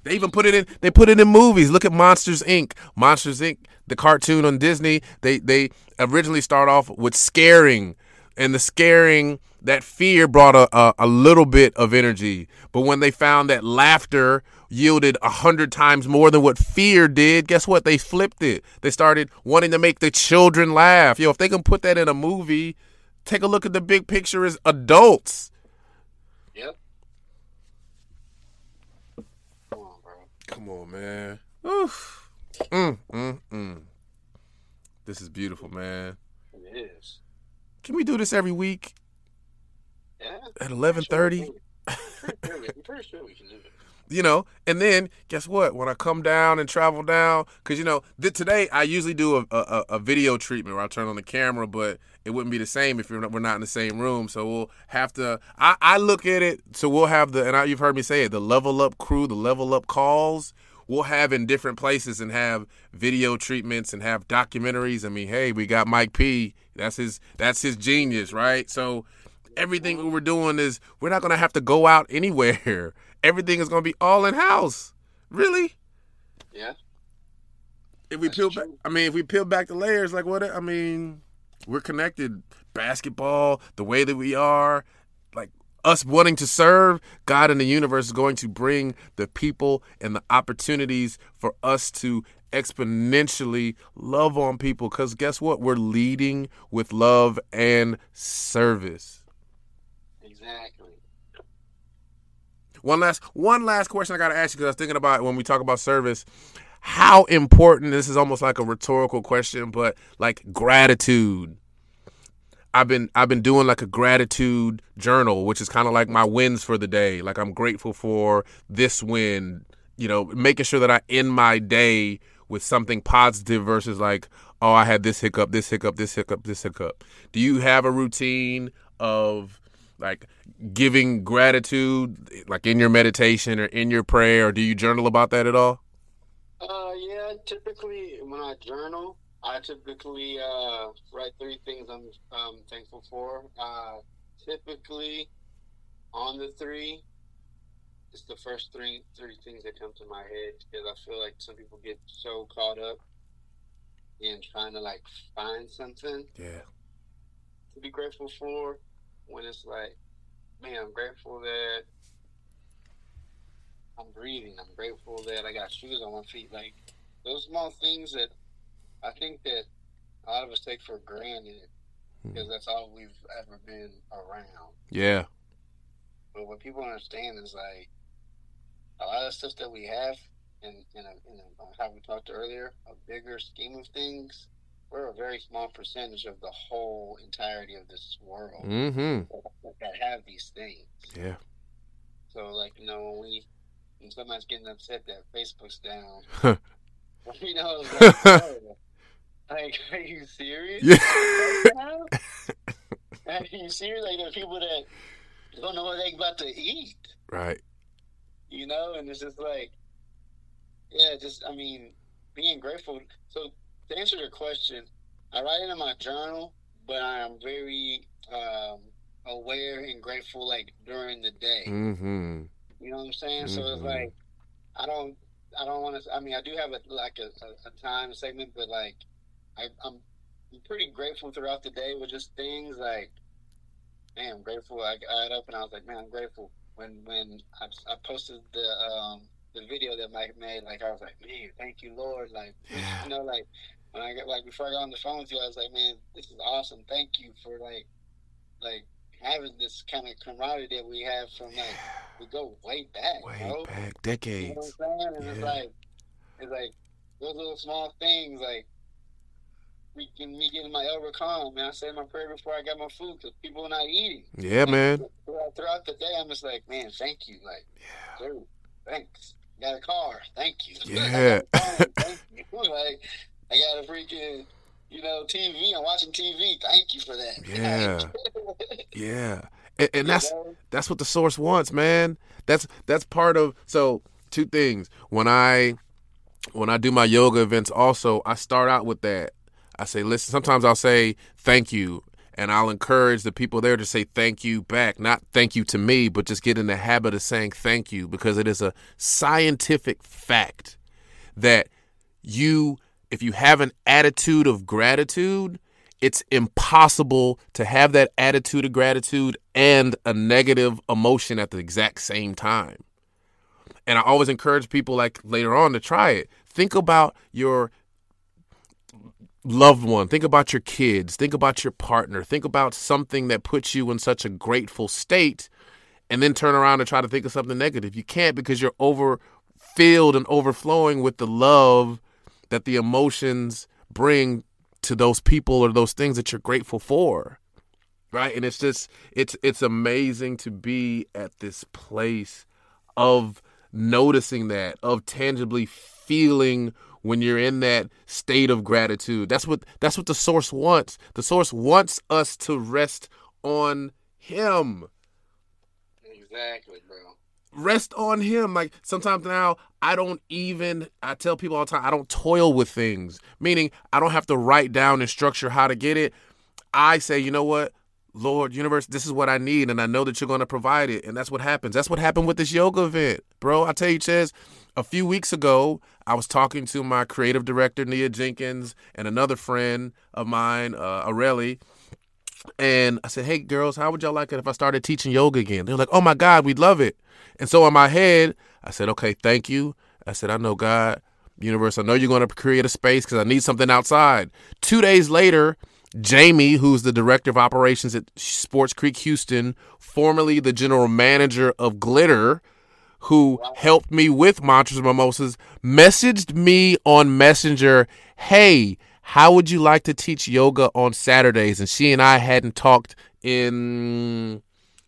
They even put it in. They put it in movies. Look at Monsters Inc. Monsters Inc. The cartoon on Disney. They they originally start off with scaring, and the scaring that fear brought a, a, a little bit of energy. But when they found that laughter yielded a hundred times more than what fear did, guess what? They flipped it. They started wanting to make the children laugh. Yo, if they can put that in a movie, take a look at the big picture as adults. Yep. Come on, bro. Come on, man. Oof. Mm, mm, mm. This is beautiful, man. It is. Can we do this every week Yeah. at eleven thirty? Pretty sure we- I'm pretty sure we can do it. you know and then guess what when i come down and travel down because you know th- today i usually do a, a, a video treatment where i turn on the camera but it wouldn't be the same if not, we're not in the same room so we'll have to i, I look at it so we'll have the and I, you've heard me say it the level up crew the level up calls we'll have in different places and have video treatments and have documentaries i mean hey we got mike p that's his that's his genius right so everything we we're doing is we're not gonna have to go out anywhere. Everything is gonna be all in house. Really? Yeah. If we That's peel back. I mean, if we peel back the layers, like what? I mean, we're connected. Basketball, the way that we are, us wanting to serve God in the universe is going to bring the people and the opportunities for us to exponentially love on people. Because guess what? We're leading with love and service. Exactly. One last one last question I got to ask you because I was thinking about when we talk about service, how important this is almost like a rhetorical question, but like gratitude. I've been I've been doing like a gratitude journal, which is kind of like my wins for the day. Like I'm grateful for this win, you know, making sure that I end my day with something positive versus like, oh, I had this hiccup, this hiccup, this hiccup, this hiccup. Do you have a routine of like giving gratitude like in your meditation or in your prayer or do you journal about that at all? Uh, yeah. Typically, when I journal, I typically uh, write three things I'm um, thankful for. Uh, typically, on the three, it's the first three three things that come to my head because I feel like some people get so caught up in trying to like find something Yeah. to be grateful for when it's like, man, I'm grateful that I'm breathing. I'm grateful that I got shoes on my feet. Like those small things that I think that a lot of us take for granted because that's all we've ever been around. Yeah. But what people understand is like a lot of stuff that we have, in in, a, in a, how we talked earlier, a bigger scheme of things. We're a very small percentage of the whole entirety of this world Mm-hmm. that have these things. Yeah. So, like, you know, when we, when somebody's getting upset that Facebook's down, you know, like, like, are you serious? Yeah. Are you serious? Like, there are people that don't know what they're about to eat, right. you know, and it's just like, yeah, just, I mean, being grateful. So, to answer your question, I write it in my journal, but I am very um, aware and grateful, like, during the day. Mm-hmm. You know what I'm saying? So it's Mhm. like I don't I don't want to. I mean, I do have a like a, a, a time segment, but like I, I'm I'm pretty grateful throughout the day with just things like, man, I'm grateful. I got up and I was like, man, I'm grateful when when I, I posted the um the video that Mike made. Like I was like, man, thank you, Lord. Like Yeah. you know, like when I get like before I got on the phone with you, I was like, man, this is awesome. Thank you for like like having this kind of camaraderie that we have from like we go way back, Way bro. back decades. You know what I'm saying? And it's like, it's like those little small things, like me, me getting my El Rakan, man. I said my prayer before I got my food because people are not eating. Yeah, man. Throughout, throughout the day, I'm just like, man, thank you. Like, dude, thanks. Got a car, thank you. Yeah. I got a phone, thank you. Like, I got a freaking, you know, TV. I'm watching TV. Thank you for that. Yeah. Yeah. And, and that's know? that's what the source wants, man. That's that's part of so two things. When I when I do my yoga events also, I start out with that. I say, listen, sometimes I'll say thank you and I'll encourage the people there to say thank you back. Not thank you to me, but just get in the habit of saying thank you because it is a scientific fact that you if you have an attitude of gratitude, it's impossible to have that attitude of gratitude and a negative emotion at the exact same time. And I always encourage people like later on to try it. Think about your loved one, think about your kids, think about your partner, think about something that puts you in such a grateful state and then turn around and try to think of something negative. You can't because you're over filled and overflowing with the love that the emotions bring to those people or those things that you're grateful for right? And it's just it's it's amazing to be at this place of noticing that of tangibly feeling when you're in that state of gratitude. That's what that's what the source wants. The source wants us to rest on him. Exactly, bro. rest on him. Like sometimes now i don't even i tell people all the time i don't toil with things. Meaning i don't have to write down and structure how to get it. I say you know what? Lord universe this is what i need and i know that you're going to provide it. And that's what happens. That's what happened with this yoga event bro. I tell you Chez, a few weeks ago i was talking to my creative director nia jenkins and another friend of mine uh Areli, and I said, "Hey, girls, how would y'all like it if I started teaching yoga again?" They're like, "Oh my God, we'd love it." And so in my head, I said, "Okay, thank you." I said, "I know God, universe. I know you're going to create a space because I need something outside." Two days later, Jamie, who's the director of operations at Sports Creek Houston, formerly the general manager of Glitter, who helped me with Mantras and Mimosas, messaged me on Messenger, "Hey." How would you like to teach yoga on Saturdays? And she and I hadn't talked in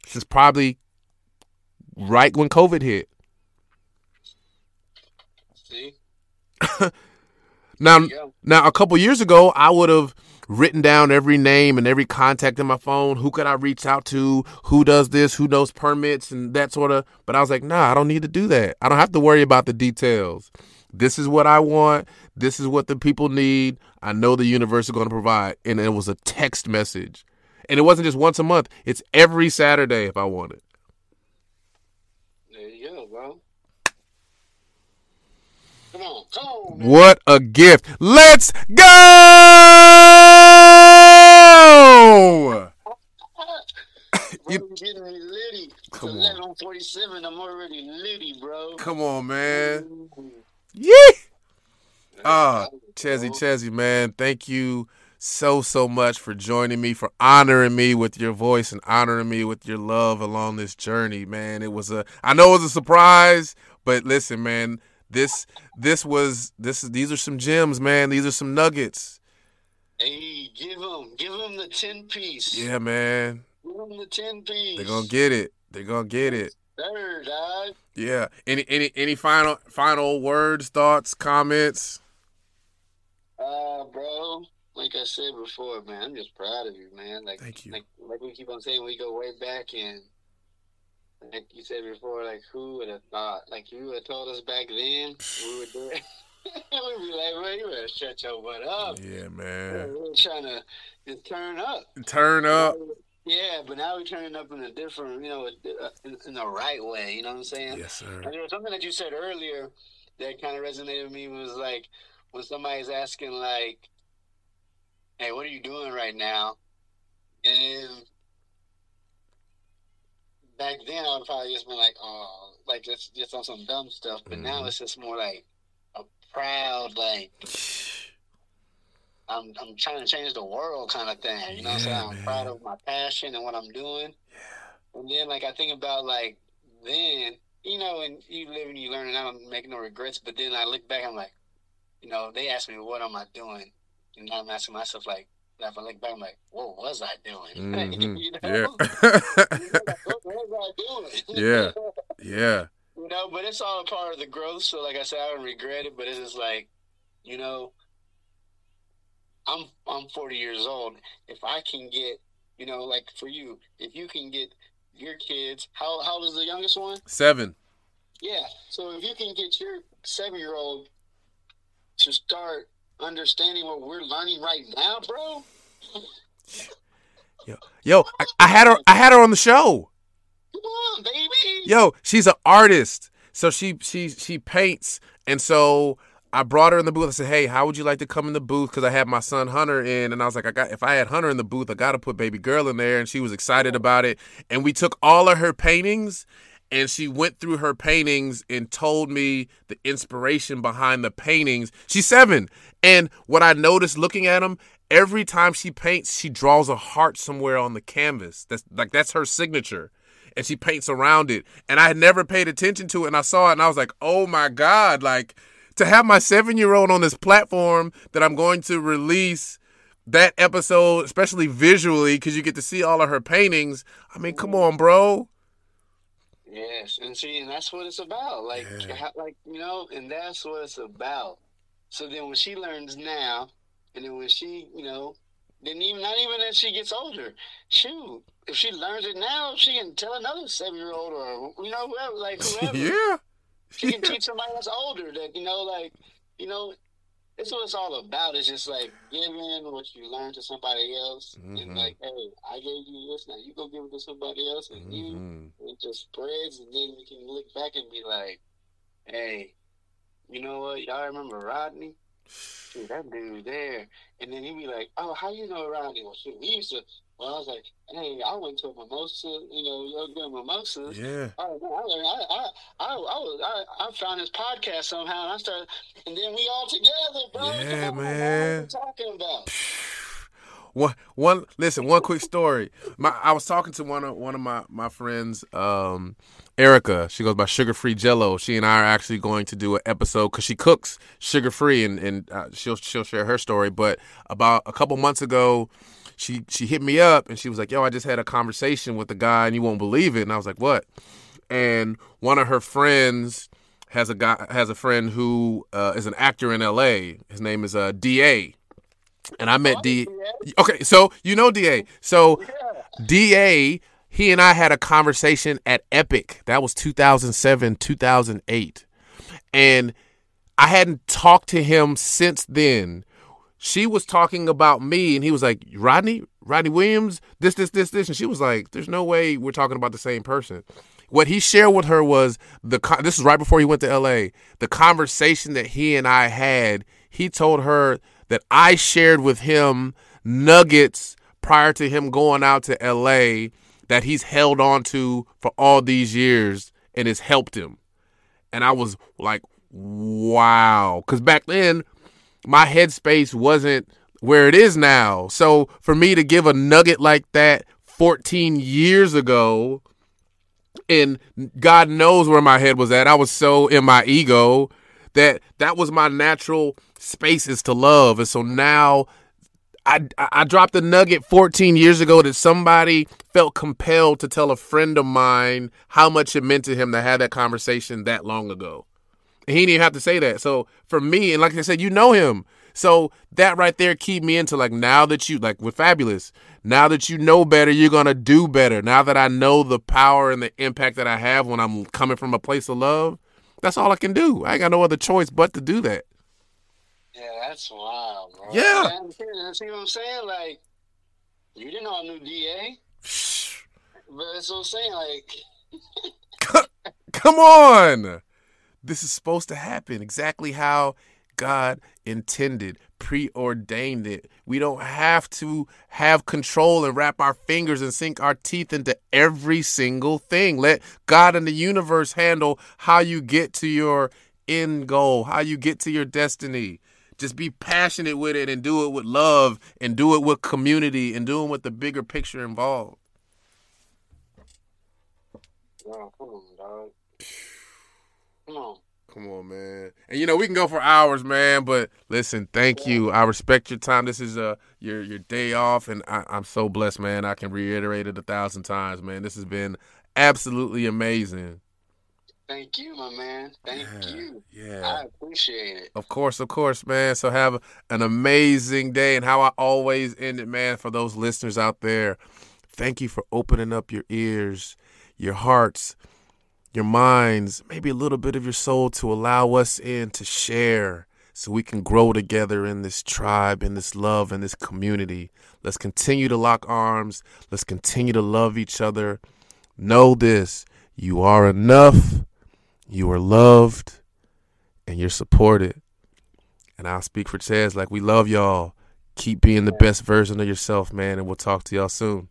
since probably right when COVID hit. See? Now, now a couple years ago, I would have written down every name and every contact in my phone. Who could I reach out to? Who does this? Who knows permits and that sort of. But I was like, nah, I don't need to do that. I don't have to worry about the details. This is what I want. This is what the people need. I know the universe is going to provide. And it was a text message. And it wasn't just once a month, it's every Saturday if I want it. There you go, bro. What a gift. Let's go! Bro, You- you getting me litty. Come on. 11:47. I'm already litty, bro. Come on, man. Yeah. Ah, Chezzy, Chezzy, man, thank you so, so much for joining me, for honoring me with your voice and honoring me with your love along this journey, man. It was a, I know it was a surprise, but listen, man, this, this was, this is, these are some gems, man. These are some nuggets. Hey, give them give them the 10 piece. Yeah, man. Give him the 10 piece. They're gonna get it. They're gonna get it. Third, dog. Yeah. Any, any, any final, final words, thoughts, comments? Uh, bro, like I said before, man, I'm just proud of you, man. Like, Thank you. Like, like we keep on saying, we go way back and like you said before, like who would have thought? Like you would have told us back then, we would do it. We'd be like, man, you better shut your butt up. Yeah, man. We're trying to just turn up. Turn up. Yeah, but now we're turning up in a different, you know, uh, in, in the right way. You know what I'm saying? Yes, sir. And there was something that you said earlier that kind of resonated with me was like when somebody's asking like, "Hey, what are you doing right now?" And back then I would probably just been like, "Oh, like just just on some dumb stuff," but now Mhm. it's just more like a proud like. I'm I'm trying to change the world kind of thing. You know what I'm saying? I'm man. proud of my passion and what I'm doing. And then like I think about like then, you know, and you live and you learn and I don't make no regrets, but then I look back, I'm like, you know, they ask me what am I doing? And I'm asking myself like if I look back, I'm like, what was I doing? Mhm. you know? Yeah. what was I doing? Yeah. yeah. You know, but it's all a part of the growth. So, like I said, I don't regret it. But it's just like, you know, I'm I'm 40 years old. If I can get, you know, like for you, if you can get your kids, how how old is the youngest one? Seven. Yeah. So if you can get your seven year old to start understanding what we're learning right now, bro. Yo, I, I had her. I had her on the show. Come on, baby. Yo, she's an artist. So she she she paints, and so I brought her in the booth. I said, "Hey, how would you like to come in the booth?" Because I had my son Hunter in, and I was like, "I got if I had Hunter in the booth, I got to put baby girl in there." And she was excited about it. And we took all of her paintings, and she went through her paintings and told me the inspiration behind the paintings. She's seven, and what I noticed looking at them. Every time she paints, she draws a heart somewhere on the canvas. That's like that's her signature. and she paints around it. And I had never paid attention to it, and I saw it, and I was like, oh my god, like to have my seven year old on this platform that I'm going to release that episode, especially visually, because you get to see all of her paintings. I mean, come on, bro. Yes, and see, and that's what it's about. Like, Yeah. how, like you know, and that's what it's about. So then, when she learns now, and then when she, you know, then even not even as she gets older, shoot, if she learns it now, she can tell another seven year old or you know whoever, like whoever, yeah. she can teach somebody that's older that you know, like you know, it's what it's all about. It's just like giving what you learn to somebody else, Mhm. and like, hey, I gave you this, now you go give it to somebody else, and you Mhm. it just spreads, and then you can look back and be like, "Hey, you know what? Y'all remember Rodney? Shoot, that dude there." And then he'd be like, "Oh, how you know Rodney?" Well, shoot, we used to. Well, I was like, "Hey, I went to a mimosa. You know, you're doing mimosas." Yeah. Oh, I, I, I, I, I, was, I, I found this podcast somehow, and I started, and then we all together, bro. Yeah, man. What are you talking about? One, one. Listen, one quick story. My, I was talking to one of one of my my friends, um, Erica. She goes by Sugar Free Jello. She and I are actually going to do an episode because she cooks sugar free, and and uh, she'll she'll share her story. But about a couple months ago, she she hit me up and she was like, "Yo, I just had a conversation with a guy, and you won't believe it." And I was like, "What?" And one of her friends has a guy has a friend who uh, is an actor in L.A. His name is uh, Da. And I met D. Okay, so you know Da. So Da, he and I had a conversation at Epic. That was 2007, 2008. And I hadn't talked to him since then. She was talking about me, and he was like, Rodney, Rodney Williams, this, this, this, this. And she was like, There's no way we're talking about the same person. What he shared with her was the, this is right before he went to LA, the conversation that he and I had. He told her that I shared with him nuggets prior to him going out to LA that he's held on to for all these years and has helped him. And I was like, wow. Because back then, my headspace wasn't where it is now. So for me to give a nugget like that 14 years ago, and God knows where my head was at, I was so in my ego that that was my natural spaces to love. And so now I, I dropped a nugget 14 years ago that somebody felt compelled to tell a friend of mine how much it meant to him to have that conversation that long ago. And he didn't even have to say that. So for me, and like I said, you know him. So that right there keep me into like now that you like with Fabolous. Now that you know better, you're gonna do better. Now that I know the power and the impact that I have when I'm coming from a place of love, that's all I can do. I ain't got no other choice but to do that. Yeah, that's wild, bro. Yeah. See what I'm saying? Like, you didn't know I knew DA, but that's what I'm saying. Like, Come on. This is supposed to happen exactly how God intended, preordained it. We don't have to have control and wrap our fingers and sink our teeth into every single thing. Let God and the universe handle how you get to your end goal, how you get to your destiny. Just be passionate with it and do it with love and do it with community and do it with the bigger picture involved. come on, dog. Come on. Come on, man. And you know we can go for hours, man. But listen, thank you. I respect your time. This is uh your your day off, and I, I'm so blessed, man. I can reiterate it a thousand times, man. This has been absolutely amazing. Thank you, my man. Thank Yeah, you. yeah. I appreciate it. Of course, of course, man. So have an amazing day, and how I always end it, man. For those listeners out there, thank you for opening up your ears, your hearts, your minds, maybe a little bit of your soul to allow us in to share so we can grow together in this tribe, in this love, in this community. Let's continue to lock arms. Let's continue to love each other. Know this you are enough, you are loved, and you're supported. And I'll speak for Chez like we love y'all. Keep being the best version of yourself, man, and we'll talk to y'all soon.